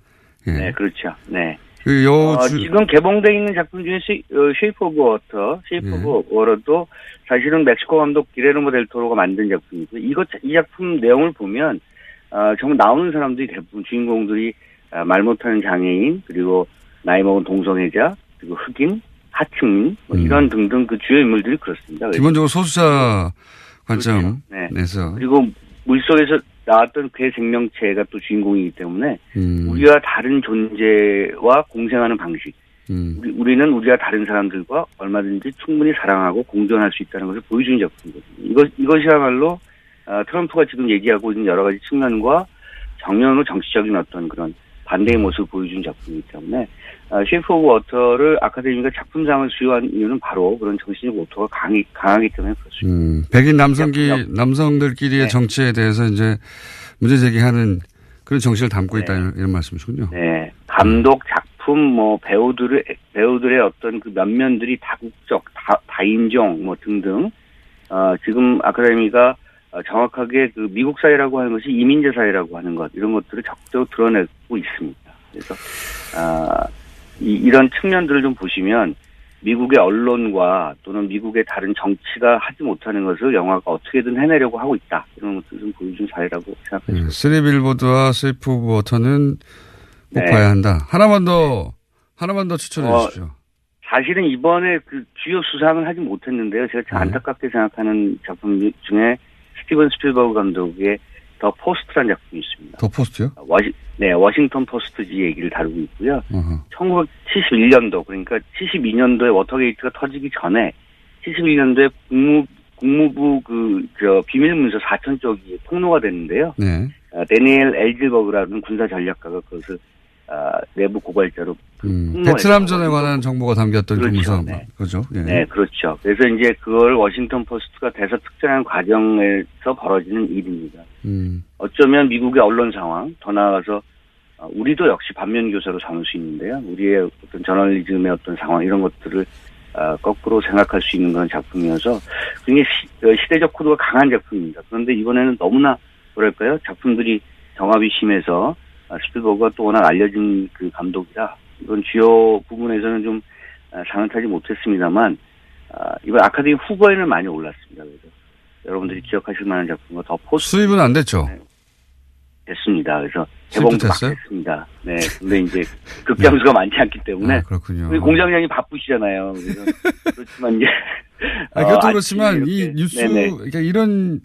Speaker 1: 예.
Speaker 3: 네, 그렇죠. 네.
Speaker 1: 그 여우
Speaker 3: 어,
Speaker 1: 주,
Speaker 3: 지금 개봉돼 있는 작품 중에 시, 어, Shape of Water, Shape
Speaker 1: 예.
Speaker 3: of Water도 사실은 멕시코 감독 기예르모 델 토로가 만든 작품이고 이거 이 작품 내용을 보면 어, 정말 나오는 사람들이 대부분 주인공들이 어, 말 못하는 장애인 그리고 나이 먹은 동성애자 그리고 흑인 하층민 뭐
Speaker 1: 음.
Speaker 3: 이런 등등 그 주요 인물들이 그렇습니다.
Speaker 1: 기본적으로 소수자 관점에서
Speaker 3: 그렇죠. 네. 그리고 물 속에서 나왔던 그 생명체가 또 주인공이기 때문에
Speaker 1: 음,
Speaker 3: 우리와 다른 존재와 공생하는 방식.
Speaker 1: 음,
Speaker 3: 우리, 우리 는 우리와 다른 사람들과 얼마든지 충분히 사랑하고 공존할 수 있다는 것을 보여주는 작품이거든요. 이것, 이것이야말로, 어, 트럼프가 지금 얘기하고 있는 여러 가지 측면과 정면으로 정치적인 어떤 그런 반대의 모습을 보여준 작품이기 때문에, 어, Shape of Water를 아카데미가 작품상을 수여한 이유는 바로 그런 정신적 모토가 강이, 강하기 때문에 그렇습니다.
Speaker 1: 음, 백인 남성기
Speaker 3: 역-
Speaker 1: 남성들끼리의
Speaker 3: 네.
Speaker 1: 정치에 대해서 이제 문제 제기하는 그런 정신을 담고 있다 이런, 이런 말씀이시군요.
Speaker 3: 네. 감독, 작품, 뭐, 배우들의, 배우들의 어떤 그 면면들이 다국적, 다, 다인종, 뭐, 등등, 어, 지금 아카데미가 어, 정확하게 그 미국 사회라고 하는 것이 이민자 사회라고 하는 것, 이런 것들을 적극적으로 드러내고 있습니다. 그래서, 아, 이, 이런 측면들을 좀 보시면, 미국의 언론과 또는 미국의 다른 정치가 하지 못하는 것을 영화가 어떻게든 해내려고 하고 있다. 이런 것들을 좀 보여준 사례라고 생각합니다.
Speaker 1: 네, Three Billboard와 Shape of Water는 꼭
Speaker 3: 네.
Speaker 1: 봐야 한다. 하나만 더 하나만 더 추천해
Speaker 3: 어,
Speaker 1: 주십시오.
Speaker 3: 사실은 이번에 그 주요 수상을 하지 못했는데요. 제가 참
Speaker 1: 네.
Speaker 3: 안타깝게 생각하는 작품 중에 스티븐 스필버그 감독의 The Post라는 작품이 있습니다.
Speaker 1: The Post요?
Speaker 3: 워시, 네, 워싱턴 포스트지 얘기를 다루고 있고요.
Speaker 1: 어허.
Speaker 3: 1971년도, 그러니까 72년도에 워터게이트가 터지기 전에 71년도에 국무, 국무부 그, 저, 비밀문서 4천 쪽이 폭로가 됐는데요.
Speaker 1: 네.
Speaker 3: 어, 대니얼 엘즈버그라는 군사 전략가가 그것을 어, 내부 고발자로
Speaker 1: 음,
Speaker 3: 폭로했죠.
Speaker 1: 베트남전에 관한 정보가 담겼던
Speaker 3: 그렇죠.
Speaker 1: 공문서
Speaker 3: 네.
Speaker 1: 그죠? 예.
Speaker 3: 네, 그렇죠. 그래서 이제 그걸 워싱턴 포스트가 대서특필한 과정에서 벌어지는 일입니다.
Speaker 1: 음,
Speaker 3: 어쩌면 미국의 언론 상황, 더 나아가서 어, 우리도 역시 반면 교사로 삼을 수 있는데요. 우리의 어떤 저널리즘의 어떤 상황 이런 것들을 어, 거꾸로 생각할 수 있는 그런 작품이어서 굉장히 시, 어, 시대적 코드가 강한 작품입니다. 그런데 이번에는 너무나 뭐랄까요? 작품들이 경합이 심해서 아, 스필버그가 또 워낙 알려진 그 감독이라 이번 주요 부분에서는 좀 아, 상을 타지 못했습니다만 아, 이번 아카데미 후보에는 많이 올랐습니다. 그래서 여러분들이 기억하실 만한 작품과 The Post
Speaker 1: 수입은 안 됐죠.
Speaker 3: 네. 됐습니다. 그래서 개봉도? 됐습니다. 네. 근데 이제 극장수가 많지 않기 때문에
Speaker 1: 아, 그렇군요.
Speaker 3: 공장장이 바쁘시잖아요. [laughs] 그렇지만 이제
Speaker 1: 아,
Speaker 3: 어,
Speaker 1: 그것도
Speaker 3: 아침에
Speaker 1: 그렇지만 이 뉴스
Speaker 3: 네네.
Speaker 1: 그러니까 이런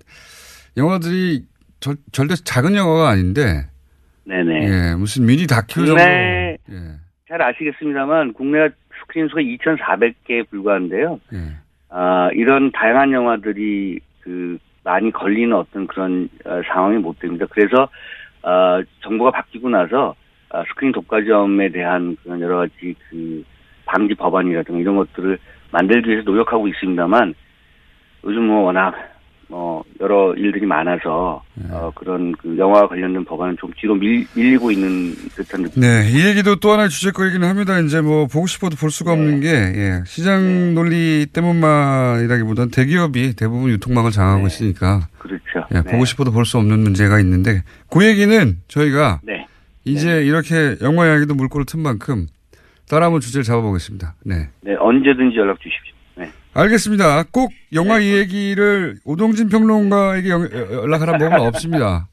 Speaker 1: 영화들이 절, 절대 작은 영화가 아닌데
Speaker 3: 네네.
Speaker 1: 예, 무슨 미니 다큐 정도
Speaker 3: 국내-
Speaker 1: 예,
Speaker 3: 잘 아시겠습니다만 국내 스크린 수가 2,400개에 불과한데요.
Speaker 1: 예.
Speaker 3: 아, 이런 다양한 영화들이 그 많이 걸리는 어떤 그런 어, 상황이 못 됩니다. 그래서 어, 정부가 바뀌고 나서 어, 스크린 독과점에 대한 그런 여러 가지 그 방지 법안이라든가 이런 것들을 만들기 위해서 노력하고 있습니다만 요즘 뭐 워낙 뭐 여러 일들이 많아서 어, 그런 그 영화와 관련된 법안은 좀 뒤로 밀, 밀리고 있는 듯한 느낌.
Speaker 1: 네, 이 얘기도 또 하나의 주제거리긴 합니다. 이제 뭐 보고 싶어도 볼 수가
Speaker 3: 네.
Speaker 1: 없는 게 예, 시장 논리 때문만이라기보다는 대기업이 대부분 유통망을 장악하고
Speaker 3: 네.
Speaker 1: 있으니까
Speaker 3: 그렇죠.
Speaker 1: 예,
Speaker 3: 네.
Speaker 1: 보고 싶어도 볼 수 없는 문제가 있는데 그 얘기는 저희가
Speaker 3: 네.
Speaker 1: 이제 이렇게 영화 이야기도 물꼬를 튼 만큼 따라 한번 주제를 잡아보겠습니다. 네.
Speaker 3: 네, 언제든지 연락 주십시오. 네.
Speaker 1: 알겠습니다. 꼭 영화 이 얘기를 오동진 평론가에게 연- 연락하라는 법은 없습니다.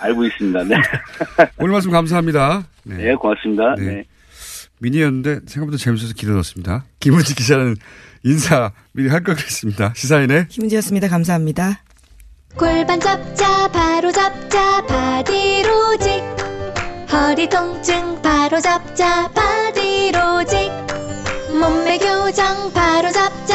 Speaker 3: 알고 있습니다. 네. [laughs]
Speaker 1: 오늘 말씀 감사합니다. 네.
Speaker 3: 네, 고맙습니다.
Speaker 1: 네.
Speaker 3: 네.
Speaker 1: 미니였는데 생각보다 재밌어서 길어졌습니다. 김은지 기자는 인사 미리 할걸 그랬습니다. 시사인의
Speaker 2: 김은지였습니다. 감사합니다.
Speaker 4: 골반 잡자 바로 잡자 바디로직 허리 통증 바로 잡자 바디로직 몸매 교정 바로 잡자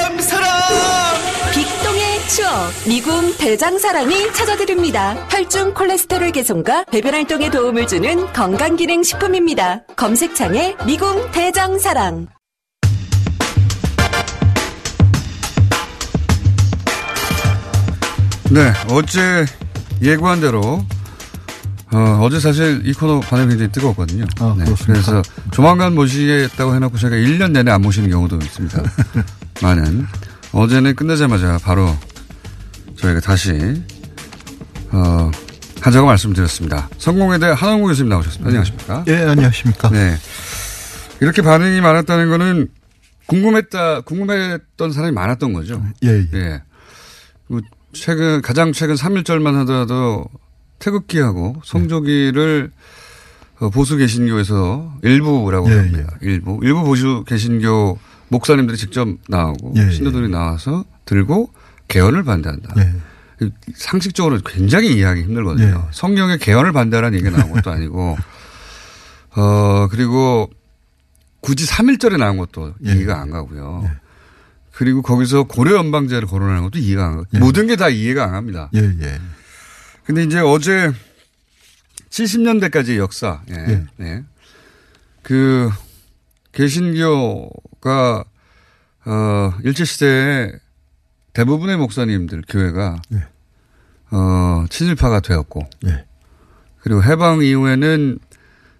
Speaker 5: 추억, 미궁 대장사랑이 찾아드립니다. 혈중 콜레스테롤 개선과 배변 활동에 도움을 주는 건강기능식품입니다. 검색창에 미궁 대장사랑.
Speaker 1: 네, 어제 예고한 대로 어, 제 사실 이 코너 반응이 굉장히 뜨거웠거든요.
Speaker 6: 아,
Speaker 1: 네, 그래서 조만간 모시겠다고 해놓고 제가 1년 내내 안 모시는 경우도 있습니다. [laughs] 많은. 어제는 끝나자마자 바로 저희가 다시 어, 하자고 말씀드렸습니다. 성공회대 한원구 교수님 나오셨습니다. 안녕하십니까?
Speaker 6: 예, 안녕하십니까?
Speaker 1: 네. 이렇게 반응이 많았다는 거는 궁금했다, 궁금했던 사람이 많았던 거죠.
Speaker 6: 예, 예.
Speaker 1: 예. 그 최근, 가장 최근 3일절만 하더라도 태극기하고 성조기를 어, 보수 개신교에서 일부라고
Speaker 6: 예,
Speaker 1: 합니다. 일부. 일부 보수 개신교 목사님들이 직접 나오고
Speaker 6: 예, 예.
Speaker 1: 신도들이 나와서 들고 개헌을 반대한다.
Speaker 6: 예.
Speaker 1: 상식적으로 굉장히 이해하기 힘들거든요.
Speaker 6: 예.
Speaker 1: 성경에 개헌을 반대하라는 얘기가 나온 것도 아니고, [laughs] 어, 그리고 굳이 3일절에 나온 것도
Speaker 6: 예.
Speaker 1: 이해가 안 가고요. 그리고 거기서 고려 연방제를 거론하는 것도 이해가 안 가고,
Speaker 6: 예.
Speaker 1: 모든 게 다 이해가 안 갑니다.
Speaker 6: 예, 예.
Speaker 1: 근데 이제 어제 70년대까지 역사, 예.
Speaker 6: 예.
Speaker 1: 네. 그, 개신교가, 어, 일제시대에 대부분의 목사님들, 교회가,
Speaker 6: 예.
Speaker 1: 어, 친일파가 되었고,
Speaker 6: 예.
Speaker 1: 그리고 해방 이후에는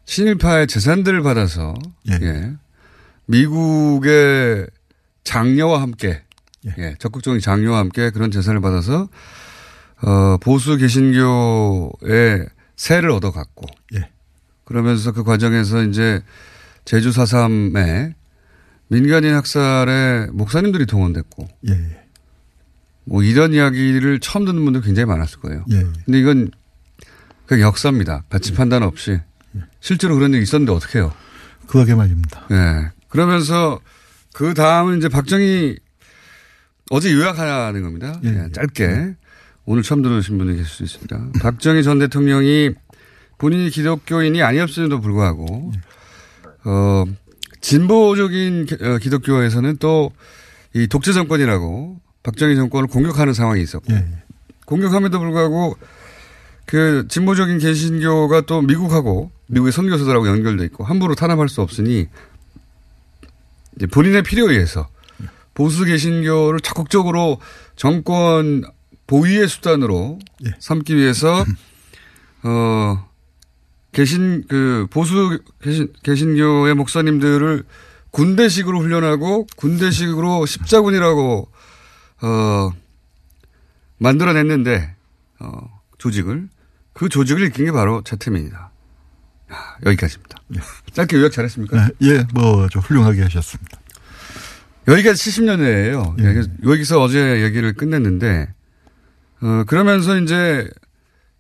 Speaker 1: 친일파의 재산들을 받아서, 예. 미국의 장려와 함께, 예. 적극적인 장려와 함께 그런 재산을 받아서, 어, 보수 개신교의 세를 얻어갔고,
Speaker 6: 예.
Speaker 1: 그러면서 그 과정에서 이제 제주 4.3에 민간인 학살에 목사님들이 동원됐고,
Speaker 6: 예, 예.
Speaker 1: 뭐 이런 이야기를 처음 듣는 분들 굉장히 많았을 거예요.
Speaker 6: 예, 예.
Speaker 1: 근데 이건 그냥 역사입니다. 배치 판단 없이. 실제로 그런 일이 있었는데 어떻게 해요?
Speaker 6: 그러게 말입니다.
Speaker 1: 예. 그러면서 그 다음은 이제 박정희 어제 요약하는 겁니다. 예, 짧게. 오늘 처음 들으신 분이 계실 수 있습니다. 박정희 전 대통령이 본인이 기독교인이 아니었음에도 불구하고, 어, 진보적인 기- 어, 기독교에서는 또 이 독재 정권이라고 박정희 정권을 공격하는 상황이 있었고, 공격함에도 불구하고 그 진보적인 개신교가 또 미국하고 미국의 선교사들하고 연결돼 있고 함부로 탄압할 수 없으니 이제 본인의 필요에 의해서 보수 개신교를 적극적으로 정권 보위의 수단으로 삼기 위해서 [laughs] 어 개신 그 보수 개신 개신교의 목사님들을 군대식으로 훈련하고 군대식으로 십자군이라고 어 만들어냈는데 어 조직을 그 조직을 이끈 게 바로 최태민이다. 야, 여기까지입니다. 짧게 요약 잘했습니까?
Speaker 6: 예, 뭐, 좀 훌륭하게 하셨습니다.
Speaker 1: 여기가 70년대예요. 여기서 어제 얘기를 끝냈는데 어 그러면서 이제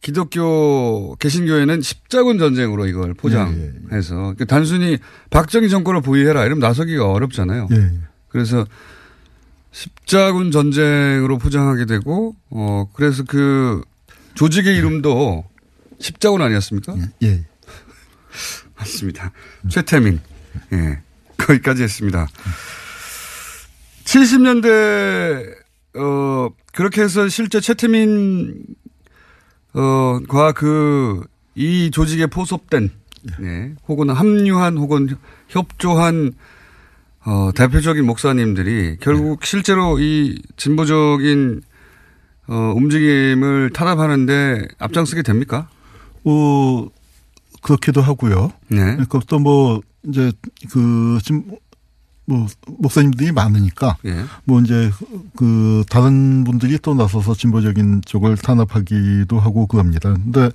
Speaker 1: 기독교 개신교회는 십자군 전쟁으로 이걸 포장해서 그 단순히 박정희 정권을 보위해라 이러면 나서기가 어렵잖아요.
Speaker 6: 예.
Speaker 1: 그래서 십자군 전쟁으로 포장하게 되고 어 그래서 그 조직의 이름도 십자군 아니었습니까?
Speaker 6: 예. [laughs]
Speaker 1: 맞습니다. 최태민. 예. 거기까지 했습니다. 70년대 어 그렇게 해서 실제 최태민 어과 그 이 조직에 포섭된 예. 혹은 합류한 혹은 협조한 어 대표적인 목사님들이 결국 실제로 이 진보적인 어 움직임을 탄압하는데 앞장서게 됩니까?
Speaker 6: 어, 그렇기도 하고요.
Speaker 1: 네.
Speaker 6: 그것도 뭐, 이제, 그, 지금, 뭐, 목사님들이 많으니까,
Speaker 1: 예.
Speaker 6: 뭐, 이제, 그, 다른 분들이 또 나서서 진보적인 쪽을 탄압하기도 하고 그럽니다. 근데,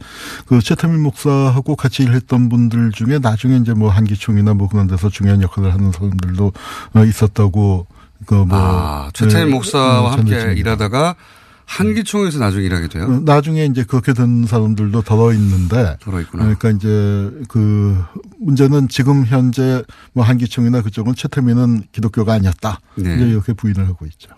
Speaker 6: 그, 최태민 목사하고 같이 일했던 분들 중에 나중에 이제 뭐, 한기총이나 뭐 그런 데서 중요한 역할을 하는 사람들도 어, 있었다고, 그, 뭐.
Speaker 1: 아, 최태민
Speaker 6: 네,
Speaker 1: 목사와
Speaker 6: 어,
Speaker 1: 함께. 일하다가 한기총에서 나중에 일하게 돼요.
Speaker 6: 어, 나중에 이제 그렇게 된 사람들도 덜어 있는데.
Speaker 1: 덜어 있구나.
Speaker 6: 그러니까 이제 그 문제는 지금 현재 뭐 한기총이나 그쪽은 최태민은 기독교가 아니었다.
Speaker 1: 네.
Speaker 6: 이제 이렇게 부인을 하고 있죠.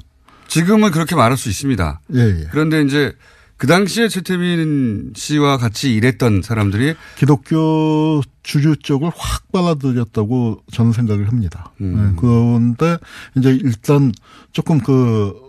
Speaker 1: 지금은 그렇게 말할 수 있습니다.
Speaker 6: 예, 예.
Speaker 1: 그런데 이제 그 당시에 최태민 씨와 같이 일했던 사람들이
Speaker 6: 기독교 주류 쪽을 확 빨아들였다고 저는 생각을 합니다.
Speaker 1: 음.
Speaker 6: 네, 그런데 이제 일단 조금 그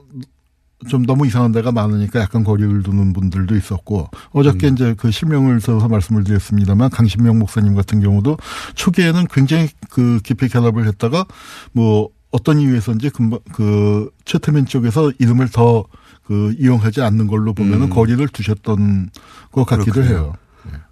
Speaker 6: 좀 너무 이상한 데가 많으니까 약간 거리를 두는 분들도 있었고 어저께
Speaker 1: 음.
Speaker 6: 이제 그 실명을 써서 말씀을 드렸습니다만 강신명 목사님 같은 경우도 초기에는 굉장히 그 깊이 결합을 했다가 뭐 어떤 이유에서인지 금방 그 최태민 쪽에서 이름을 더 그 이용하지 않는 걸로 보면은
Speaker 1: 음.
Speaker 6: 거리를 두셨던 것 같기도
Speaker 1: 그렇군요.
Speaker 6: 해요.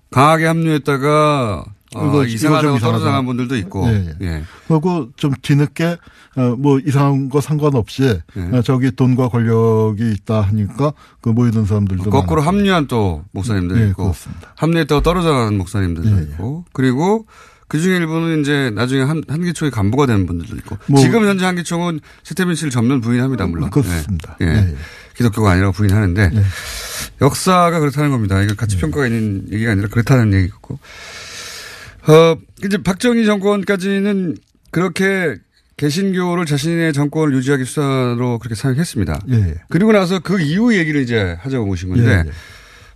Speaker 1: 강하게 합류했다가 어,
Speaker 6: 이거-
Speaker 1: 이상하다고
Speaker 6: 이거 좀
Speaker 1: 떨어져 나간. 분들도 있고.
Speaker 6: 예, 예.
Speaker 1: 예.
Speaker 6: 그리고 좀 뒤늦게 어, 뭐 이상한 거 상관없이
Speaker 1: 예.
Speaker 6: 어, 저기 돈과 권력이 있다 하니까 그 모이는 사람들도
Speaker 1: 거꾸로
Speaker 6: 많았고.
Speaker 1: 합류한 또 목사님들
Speaker 6: 예,
Speaker 1: 있고
Speaker 6: 그렇습니다.
Speaker 1: 합류했다가 떨어져 나간 목사님들도
Speaker 6: 예,
Speaker 1: 있고 그리고 그 중에 일부는 이제 나중에 한, 한기총의 간부가 되는 분들도 있고
Speaker 6: 뭐-
Speaker 1: 지금 현재 한기총은 최태민 씨를 전면 부인합니다 물론
Speaker 6: 그렇습니다.
Speaker 1: 예. 예.
Speaker 6: 예, 예.
Speaker 1: 기독교가 아니라고 부인하는데 역사가 그렇다는 겁니다. 이거 가치 평가가 있는 얘기가 아니라 그렇다는 얘기고. 어 이제 박정희 정권까지는 그렇게 개신교를 자신의 정권을 유지하기 수단으로 그렇게 사용했습니다.
Speaker 6: 예, 예.
Speaker 1: 그리고 나서 그 이후 얘기를 이제 하자고 모신 건데
Speaker 6: 예, 예.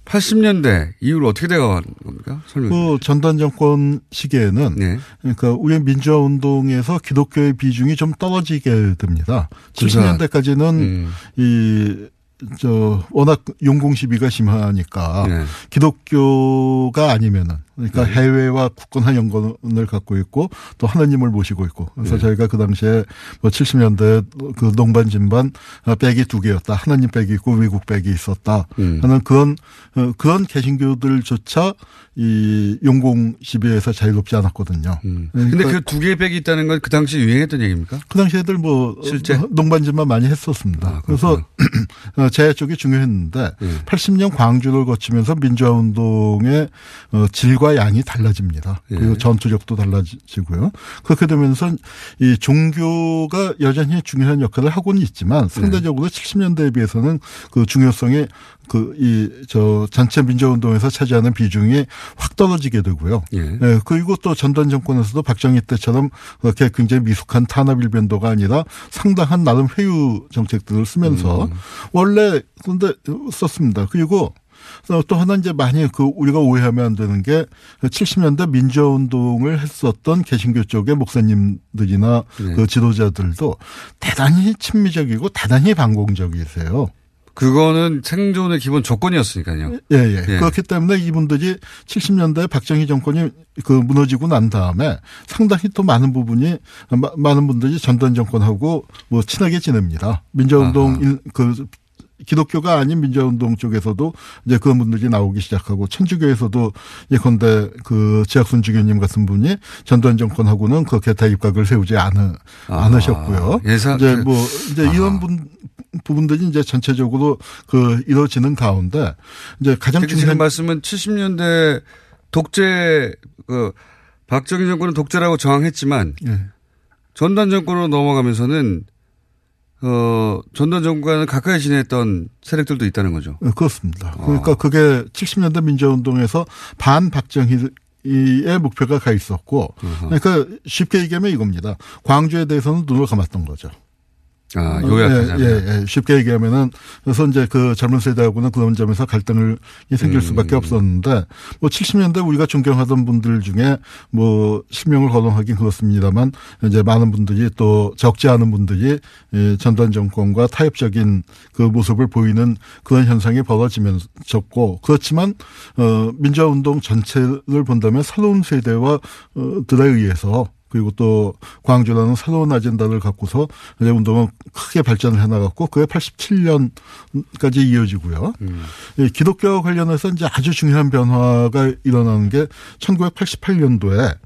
Speaker 1: 80년대 이후로 어떻게 돼가는 겁니까? 설명.
Speaker 6: 그 전단 정권 시기에는
Speaker 1: 네.
Speaker 6: 그러니까 우리 민주화 운동에서 기독교의 비중이 좀 떨어지게 됩니다.
Speaker 1: 그러니까,
Speaker 6: 70년대까지는
Speaker 1: 음.
Speaker 6: 이저 워낙 용공 시비가 심하니까
Speaker 1: 네.
Speaker 6: 기독교가 아니면은 그러니까 해외와 굳건한 연관을 갖고 있고 또 하나님을 모시고 있고 그래서
Speaker 1: 네.
Speaker 6: 저희가 그 당시에 뭐 70년대 그 농반 진반 어, 백이 두 개였다 하나님 백이 있고 외국 백이 있었다
Speaker 1: 음.
Speaker 6: 하는 그런 어, 그런 개신교들조차 이 용공 시비에서 자유롭지 않았거든요.
Speaker 1: 음. 근데
Speaker 6: 그러니까
Speaker 1: 그두 개의 백이 있다는 건 그 당시 유행했던 얘기입니까?
Speaker 6: 그 당시 애들 뭐
Speaker 1: 실제?
Speaker 6: 어, 농반진만 많이 했었습니다.
Speaker 1: 아,
Speaker 6: 그래서 [clears throat] 어, 제야 쪽이 중요했는데
Speaker 1: 예.
Speaker 6: 80년 광주를 거치면서 민주화 운동의 어, 질과 양이 달라집니다.
Speaker 1: 예.
Speaker 6: 그리고 전투력도 달라지고요. 그렇게 되면서 이 종교가 여전히 중요한 역할을 하고는 있지만 상대적으로 70년대에 비해서는 그 중요성이 그 이 저 전체 민주화 운동에서 차지하는 비중이 확 떨어지게 되고요.
Speaker 1: 예.
Speaker 6: 예, 그리고 또 전단 정권에서도 박정희 때처럼 그렇게 굉장히 미숙한 탄압 일변도가 아니라 상당한 나름 회유 정책들을 쓰면서
Speaker 1: 음.
Speaker 6: 원래 근데 썼습니다. 그리고 또 하나 이제 많이 그 우리가 오해하면 안 되는 게 70년대 민주화 운동을 했었던 개신교 쪽의 목사님들이나
Speaker 1: 네.
Speaker 6: 그 지도자들도 대단히 친미적이고 대단히 반공적이세요.
Speaker 1: 그거는 생존의 기본 조건이었으니까요.
Speaker 6: 예, 예.
Speaker 1: 예.
Speaker 6: 그렇기 때문에 이분들이 70년대 박정희 정권이 그 무너지고 난 다음에 상당히 또 많은 부분이 마- 많은 분들이 전단 정권하고 뭐 친하게 지냅니다. 민주화운동 일- 그 기독교가 아닌 민주화운동 쪽에서도 이제 그런 분들이 나오기 시작하고 천주교에서도 예컨대 그 지학순 주교님 같은 분이 전단 정권하고는 그렇게 대입각을 세우지 않으,
Speaker 1: 아,
Speaker 6: 않으셨고요.
Speaker 1: 예사-
Speaker 6: 이제
Speaker 1: 그-
Speaker 6: 뭐 이제 이런 분 부분들이 이제 전체적으로 그 이루어지는 가운데 이제 가장 중요한
Speaker 1: 말씀은 70년대 독재 그 박정희 정권은 독재라고 저항했지만
Speaker 6: 예.
Speaker 1: 전단 정권으로 넘어가면서는 어, 전두환 정부과는 가까이 지냈던 세력들도 있다는 거죠.
Speaker 6: 네, 그렇습니다. 그러니까 그게 70년대 민주운동에서 반 박정희의 목표가 가 있었고, 그러니까 쉽게 얘기하면 이겁니다. 광주에 대해서는 눈을 감았던 거죠.
Speaker 1: 아, 요약하자면.
Speaker 6: 예, 예, 예. 쉽게 얘기하면은 그래서 이제 그 젊은 세대하고는 그런 점에서 갈등을 생길
Speaker 1: 음.
Speaker 6: 수밖에 없었는데 뭐 70년대 우리가 존경하던 분들 중에 뭐 실명을 거론하긴 그렇습니다만 이제 많은 분들이 또 적지 않은 분들이 예, 전단 정권과 타협적인 그 모습을 보이는 그런 현상이 벌어지면서고 그렇지만 어 민주화 운동 전체를 본다면 새로운 세대와 어, 들에 의해서 그리고 또 광주라는 새로운 아젠다를 갖고서 이제 운동은 크게 발전을 해나갔고 그게 87년까지 이어지고요. 이 기독교와 관련해서 이제 아주 중요한 변화가 일어나는 게 1988년도에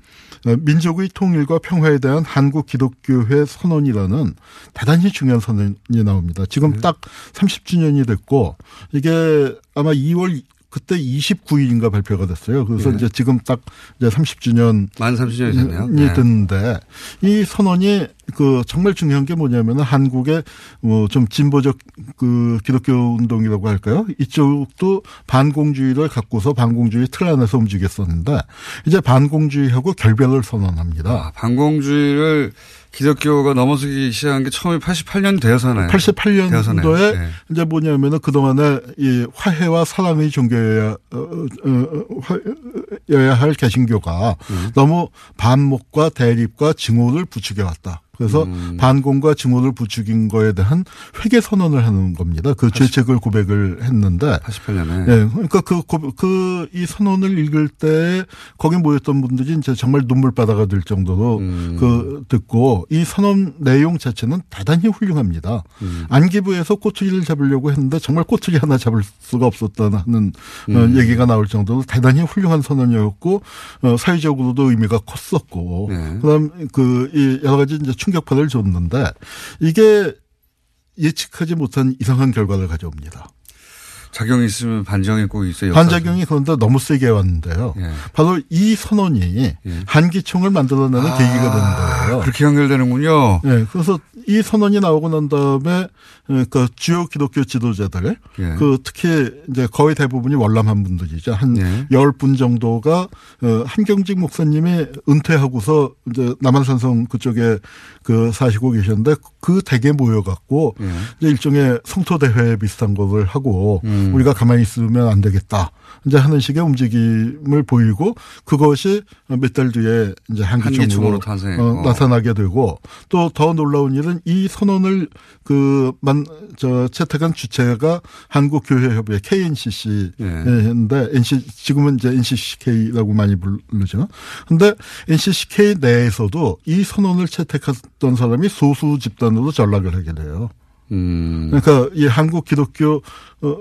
Speaker 6: 민족의 통일과 평화에 대한 한국 기독교회 선언이라는 대단히 중요한 선언이 나옵니다. 지금 딱 30주년이 됐고 이게 아마 2월 그때 29일인가 발표가 됐어요. 그래서
Speaker 1: 네.
Speaker 6: 이제 지금 딱 이제 30주년
Speaker 1: 만 30주년이 됐네요.
Speaker 6: 이
Speaker 1: 네.
Speaker 6: 됐는데 이 선언이 그 정말 중요한 게 뭐냐면은 한국의 뭐 좀 진보적 그 기독교 운동이라고 할까요? 이쪽도 반공주의를 갖고서 반공주의 틀 안에서 움직였었는데 이제 반공주의하고 결별을 선언합니다.
Speaker 1: 아, 반공주의를 기독교가 넘어서기 시작한 게 처음에 88년 되어서나요?
Speaker 6: 88년도에
Speaker 1: 네.
Speaker 6: 이제 뭐냐면은 그동안에 이 화해와 사랑의 종교여야, 어, 어, 어, 할 개신교가
Speaker 1: 음.
Speaker 6: 너무 반목과 대립과 증오를 부추겨왔다. 그래서
Speaker 1: 음.
Speaker 6: 반공과 증오를 부추긴 거에 대한 회개 선언을 하는 겁니다. 그 죄책을 고백을 했는데.
Speaker 1: 88년에.
Speaker 6: 예. 그러니까 그, 그, 이 선언을 읽을 때 거기 모였던 분들이 이제 정말 눈물바다가 될 정도로
Speaker 1: 음.
Speaker 6: 그 듣고 이 선언 내용 자체는 대단히 훌륭합니다.
Speaker 1: 음.
Speaker 6: 안기부에서 꼬투리를 잡으려고 했는데 정말 꼬투리 하나 잡을 수가 없었다는 어,
Speaker 1: 음.
Speaker 6: 얘기가 나올 정도로 대단히 훌륭한 선언이었고 어, 사회적으로도 의미가 컸었고
Speaker 1: 네.
Speaker 6: 그다음 그 이 여러 가지 이제 충격파를 줬는데 이게 예측하지 못한 이상한 결과를 가져옵니다.
Speaker 1: 작용이 있으면 반작용이 꼭 있어요.
Speaker 6: 반작용이 그런데 너무 세게 왔는데요.
Speaker 1: 예.
Speaker 6: 바로 이 선언이 한기총을 만들어내는
Speaker 1: 아,
Speaker 6: 계기가 되는 거예요.
Speaker 1: 그렇게 연결되는군요.
Speaker 6: 네, 그래서 이 선언이 나오고 난 다음에 그 주요 기독교 지도자들,
Speaker 1: 예.
Speaker 6: 그 특히 이제 거의 대부분이 월남한 분들이죠. 한
Speaker 1: 예.
Speaker 6: 열분 정도가 어, 한경직 목사님이 은퇴하고서 이제 남한산성 그쪽에 그 사시고 계셨는데 그 댁에 모여 갖고
Speaker 1: 예.
Speaker 6: 이제 일종의 성토 대회 비슷한 것을 하고
Speaker 1: 음.
Speaker 6: 우리가 가만히 있으면 안 되겠다. 이제 하는 식의 움직임을 보이고 그것이 몇 달 뒤에 이제 한기총으로
Speaker 1: 탄생했고.
Speaker 6: 어, 나타나게 되고 또 더 놀라운 일은 이 선언을 그 만저 채택한 주체가 한국교회협회 KNCC인데 NC 지금은 이제 NCCK라고 많이 부르죠. 근데 NCCK 내에서도 이 선언을 채택했던 사람이 소수 집단으로 전락을 하게 돼요.
Speaker 1: 음.
Speaker 6: 그러니까 이 한국 기독교 어,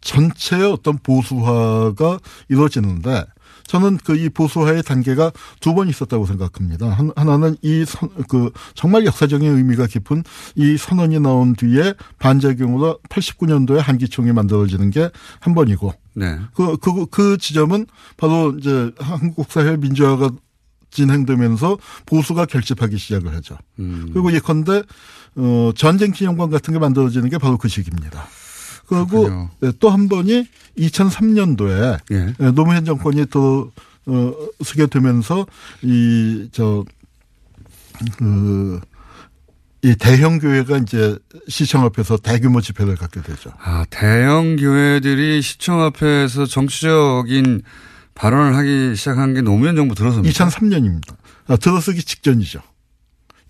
Speaker 6: 전체의 어떤 보수화가 이루어지는데 저는 그 이 보수화의 단계가 두 번 있었다고 생각합니다. 한- 하나는 이 선, 그 정말 역사적인 의미가 깊은 이 선언이 나온 뒤에 반작용으로 89년도에 한기총이 만들어지는 게 한 번이고
Speaker 1: 네.
Speaker 6: 그, 그, 그 지점은 바로 이제 한국 사회 민주화가 진행되면서 보수가 결집하기 시작을 하죠.
Speaker 1: 음.
Speaker 6: 그리고 예컨대 어, 전쟁 기념관 같은 게 만들어지는 게 바로 그 시기입니다. 그리고 또 한 번이 2003년도에
Speaker 1: 예.
Speaker 6: 노무현 정권이 또 어, 서게 되면서 이 저 그, 이 대형 교회가 이제 시청 앞에서 대규모 집회를 갖게 되죠.
Speaker 1: 아, 대형 교회들이 시청 앞에서 정치적인 발언을 하기 시작한 게 노무현 정부 들어서입니다.
Speaker 6: 2003년입니다. 아, 들어서기 직전이죠.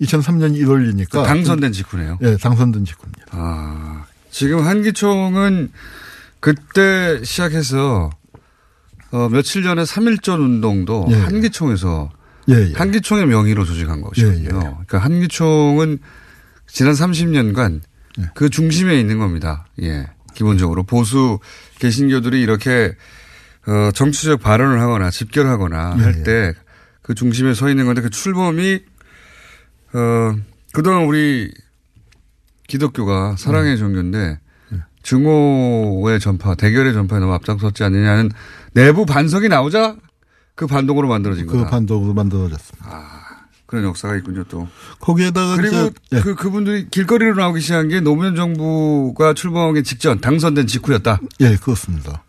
Speaker 6: 2003년 1월이니까.
Speaker 1: 당선된 직후네요.
Speaker 6: 예, 당선된 직후입니다.
Speaker 1: 아, 지금 한기총은 그때 시작해서 어, 며칠 전에 3.1전 운동도
Speaker 6: 예, 예.
Speaker 1: 한기총에서
Speaker 6: 예, 예.
Speaker 1: 한기총의 명의로 조직한 것이거든요.
Speaker 6: 예, 예.
Speaker 1: 그러니까 한기총은 지난 30년간
Speaker 6: 예.
Speaker 1: 그 중심에 있는 겁니다. 예. 기본적으로 보수 개신교들이 이렇게 어, 정치적 발언을 하거나 집결하거나
Speaker 6: 예,
Speaker 1: 할때 그 중심에 서 있는 건데 그 출범이 어, 그동안 우리 기독교가 사랑의
Speaker 6: 음.
Speaker 1: 종교인데 증오의 전파, 대결의 전파에 너무 앞장섰지 않느냐는 내부 반성이 나오자 그 반동으로 만들어진
Speaker 6: 그
Speaker 1: 거다.
Speaker 6: 반동으로 만들어졌습니다.
Speaker 1: 그런 역사가 있군요, 또.
Speaker 6: 거기에다가
Speaker 1: 그리고
Speaker 6: 예.
Speaker 1: 그, 그분들이 길거리로 나오기 시작한 게 노무현 정부가 출범하기 직전, 당선된 직후였다.
Speaker 6: 예, 그렇습니다.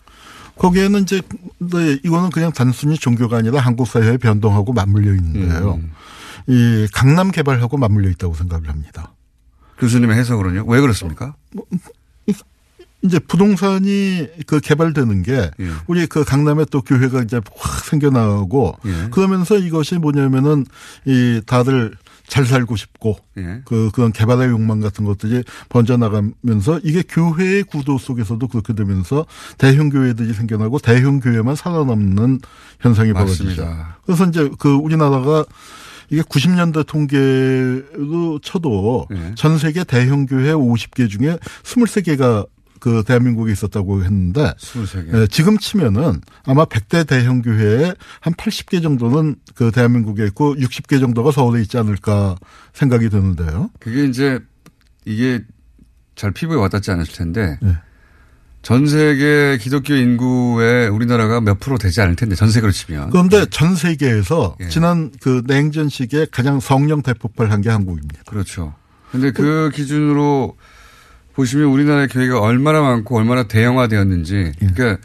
Speaker 6: 거기에는 이제 네, 이거는 그냥 단순히 종교가 아니라 한국 사회의 변동하고 맞물려 있는데요.
Speaker 1: 음.
Speaker 6: 이 강남 개발하고 맞물려 있다고 생각을 합니다.
Speaker 1: 교수님의 해석으로는요? 왜 그렇습니까?
Speaker 6: 이제 부동산이 그 개발되는 게
Speaker 1: 예.
Speaker 6: 우리 그 강남에 또 교회가 이제 확 생겨나고
Speaker 1: 예.
Speaker 6: 그러면서 이것이 뭐냐면은 이 다들 잘 살고 싶고
Speaker 1: 예.
Speaker 6: 그 그런 개발의 욕망 같은 것들이 번져 나가면서 이게 교회의 구도 속에서도 그렇게 되면서 대형 교회들이 생겨나고 대형 교회만 살아남는 현상이 벌어지죠.
Speaker 1: 맞습니다.
Speaker 6: 그래서 이제 그 우리나라가 이게 90년대 통계로 쳐도
Speaker 1: 예.
Speaker 6: 전 세계 대형 교회 50개 중에 23개가 그 대한민국에 있었다고 했는데
Speaker 1: 23개.
Speaker 6: 예, 지금 치면은 아마 100대 대형 교회에 한 80개 정도는 그 대한민국에 있고 60개 정도가 서울에 있지 않을까 생각이 드는데요.
Speaker 1: 그게 이제 이게 잘 피부에 와닿지 않으실 텐데
Speaker 6: 네.
Speaker 1: 전 세계 기독교 인구의 우리나라가 몇 프로 되지 않을 텐데 전 세계로 치면
Speaker 6: 그런데 전 세계에서
Speaker 1: 예.
Speaker 6: 지난 그 냉전 시기에 가장 성령 대폭발 한 게 한국입니다.
Speaker 1: 그렇죠. 근데 그 기준으로 보시면 우리나라의 교회가 얼마나 많고 얼마나 대형화 되었는지 그러니까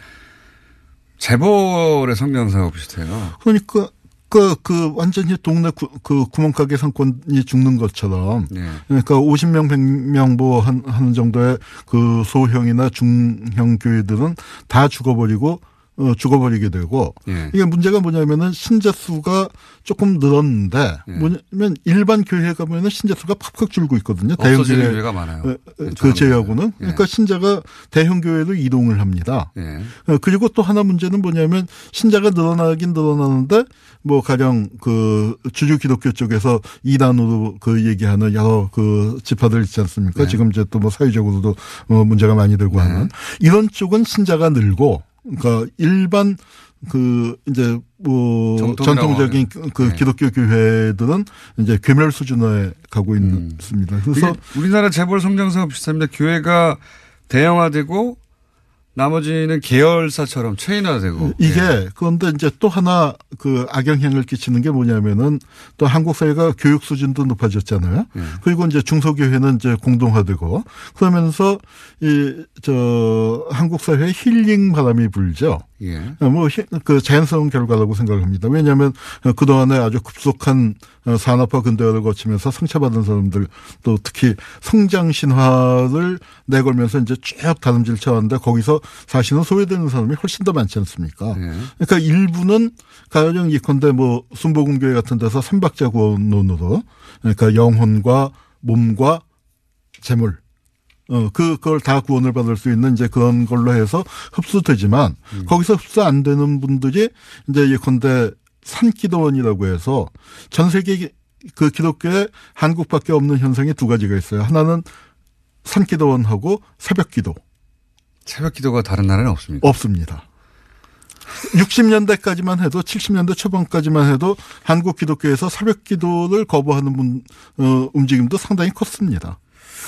Speaker 1: 재벌의 성장사하고 비슷해요.
Speaker 6: 그러니까 그, 그 완전히 동네 구, 그 구멍가게 상권이 죽는 것처럼
Speaker 1: 네.
Speaker 6: 그러니까 50명, 100명 뭐 한, 하는 정도의 그 소형이나 중형 교회들은 다 죽어버리고 어, 죽어버리게 되고
Speaker 1: 예.
Speaker 6: 이게 문제가 뭐냐면은 신자 수가 조금 늘었는데
Speaker 1: 예.
Speaker 6: 뭐냐면 일반 교회 가면은 신자 수가 팍팍 줄고 있거든요. 대형 교회
Speaker 1: 교회가 많아요.
Speaker 6: 어, 어,
Speaker 1: 네,
Speaker 6: 그. 제외하고는
Speaker 1: 예.
Speaker 6: 그러니까 신자가 대형 교회로 이동을 합니다.
Speaker 1: 예.
Speaker 6: 어, 그리고 또 하나 문제는 뭐냐면 신자가 늘어나긴 늘어나는데 뭐 가령 그 주류 기독교 쪽에서 이단으로 그 얘기하는 여러 그 지파들 있지 않습니까?
Speaker 1: 네.
Speaker 6: 지금 이제 또 뭐 사회적으로도 어 문제가 많이 되고 하는 이런 쪽은 신자가 늘고 그러니까 일반 그 이제 뭐 전통적인. 그
Speaker 1: 네.
Speaker 6: 기독교 교회들은 이제 괴멸 수준에 가고 있습니다. 그래서
Speaker 1: 우리나라 재벌 성장사와 비슷합니다. 교회가 대형화되고 나머지는 계열사처럼 체인화되고
Speaker 6: 이게
Speaker 1: 예.
Speaker 6: 그런데 이제 또 하나 그 악영향을 끼치는 게 뭐냐면은 또 한국 사회가 교육 수준도 높아졌잖아요.
Speaker 1: 예.
Speaker 6: 그리고 이제 중소교회는 이제 공동화되고 그러면서 이 저 한국 사회에 힐링 바람이 불죠.
Speaker 1: 예.
Speaker 6: 뭐그 자연스러운 결과라고 생각합니다. 왜냐하면 그 동안에 아주 급속한 어, 산업화 근대화를 거치면서 상처받은 사람들 또 특히 성장 신화를 내걸면서 이제 쭉 다름질 쳐왔는데 거기서 사실은 소외되는 사람이 훨씬 더 많지 않습니까?
Speaker 1: 예.
Speaker 6: 그러니까 일부는 가령 예컨대 뭐 순복음교회 같은 데서 삼박자 구원론으로 그러니까 영혼과 몸과 재물 어, 그, 그걸 다 구원을 받을 수 있는 이제 그런 걸로 해서 흡수되지만 거기서 흡수 안 되는 분들이 이제 예컨대 산기도원이라고 해서 전 세계 그 기독교에 한국밖에 없는 현상이 두 가지가 있어요. 하나는 산기도원하고 새벽기도.
Speaker 1: 새벽기도가 다른 나라는 없습니까?
Speaker 6: 없습니다. 60년대까지만 해도 70년대 초반까지만 해도 한국 기독교에서 새벽 기도를 거부하는 분, 어, 움직임도 상당히 컸습니다.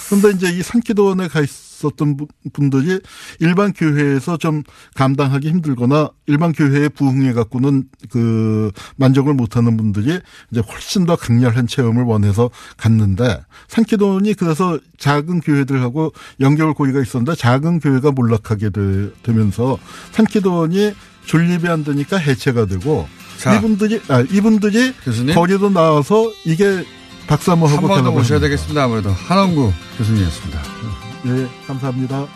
Speaker 6: 그런데 이제 이 산기도원에 가 있었던 분- 분들이 일반 교회에서 좀 감당하기 힘들거나 일반 교회에 부흥해 갖고는 그 만족을 못하는 분들이 이제 훨씬 더 강렬한 체험을 원해서 갔는데 산기도원이 그래서 작은 교회들하고 연결 고리가 있었는데 작은 교회가 몰락하게 되, 되면서 산기도원이 존립이 안 되니까 해체가 되고
Speaker 1: 자.
Speaker 6: 이분들이 아 이분들이
Speaker 1: 교수님?
Speaker 6: 거리로 나와서 이게 박수 한번
Speaker 1: 한 번 더 모셔야. 되겠습니다. 아무래도 한원구 교수님이었습니다.
Speaker 6: 네, 감사합니다.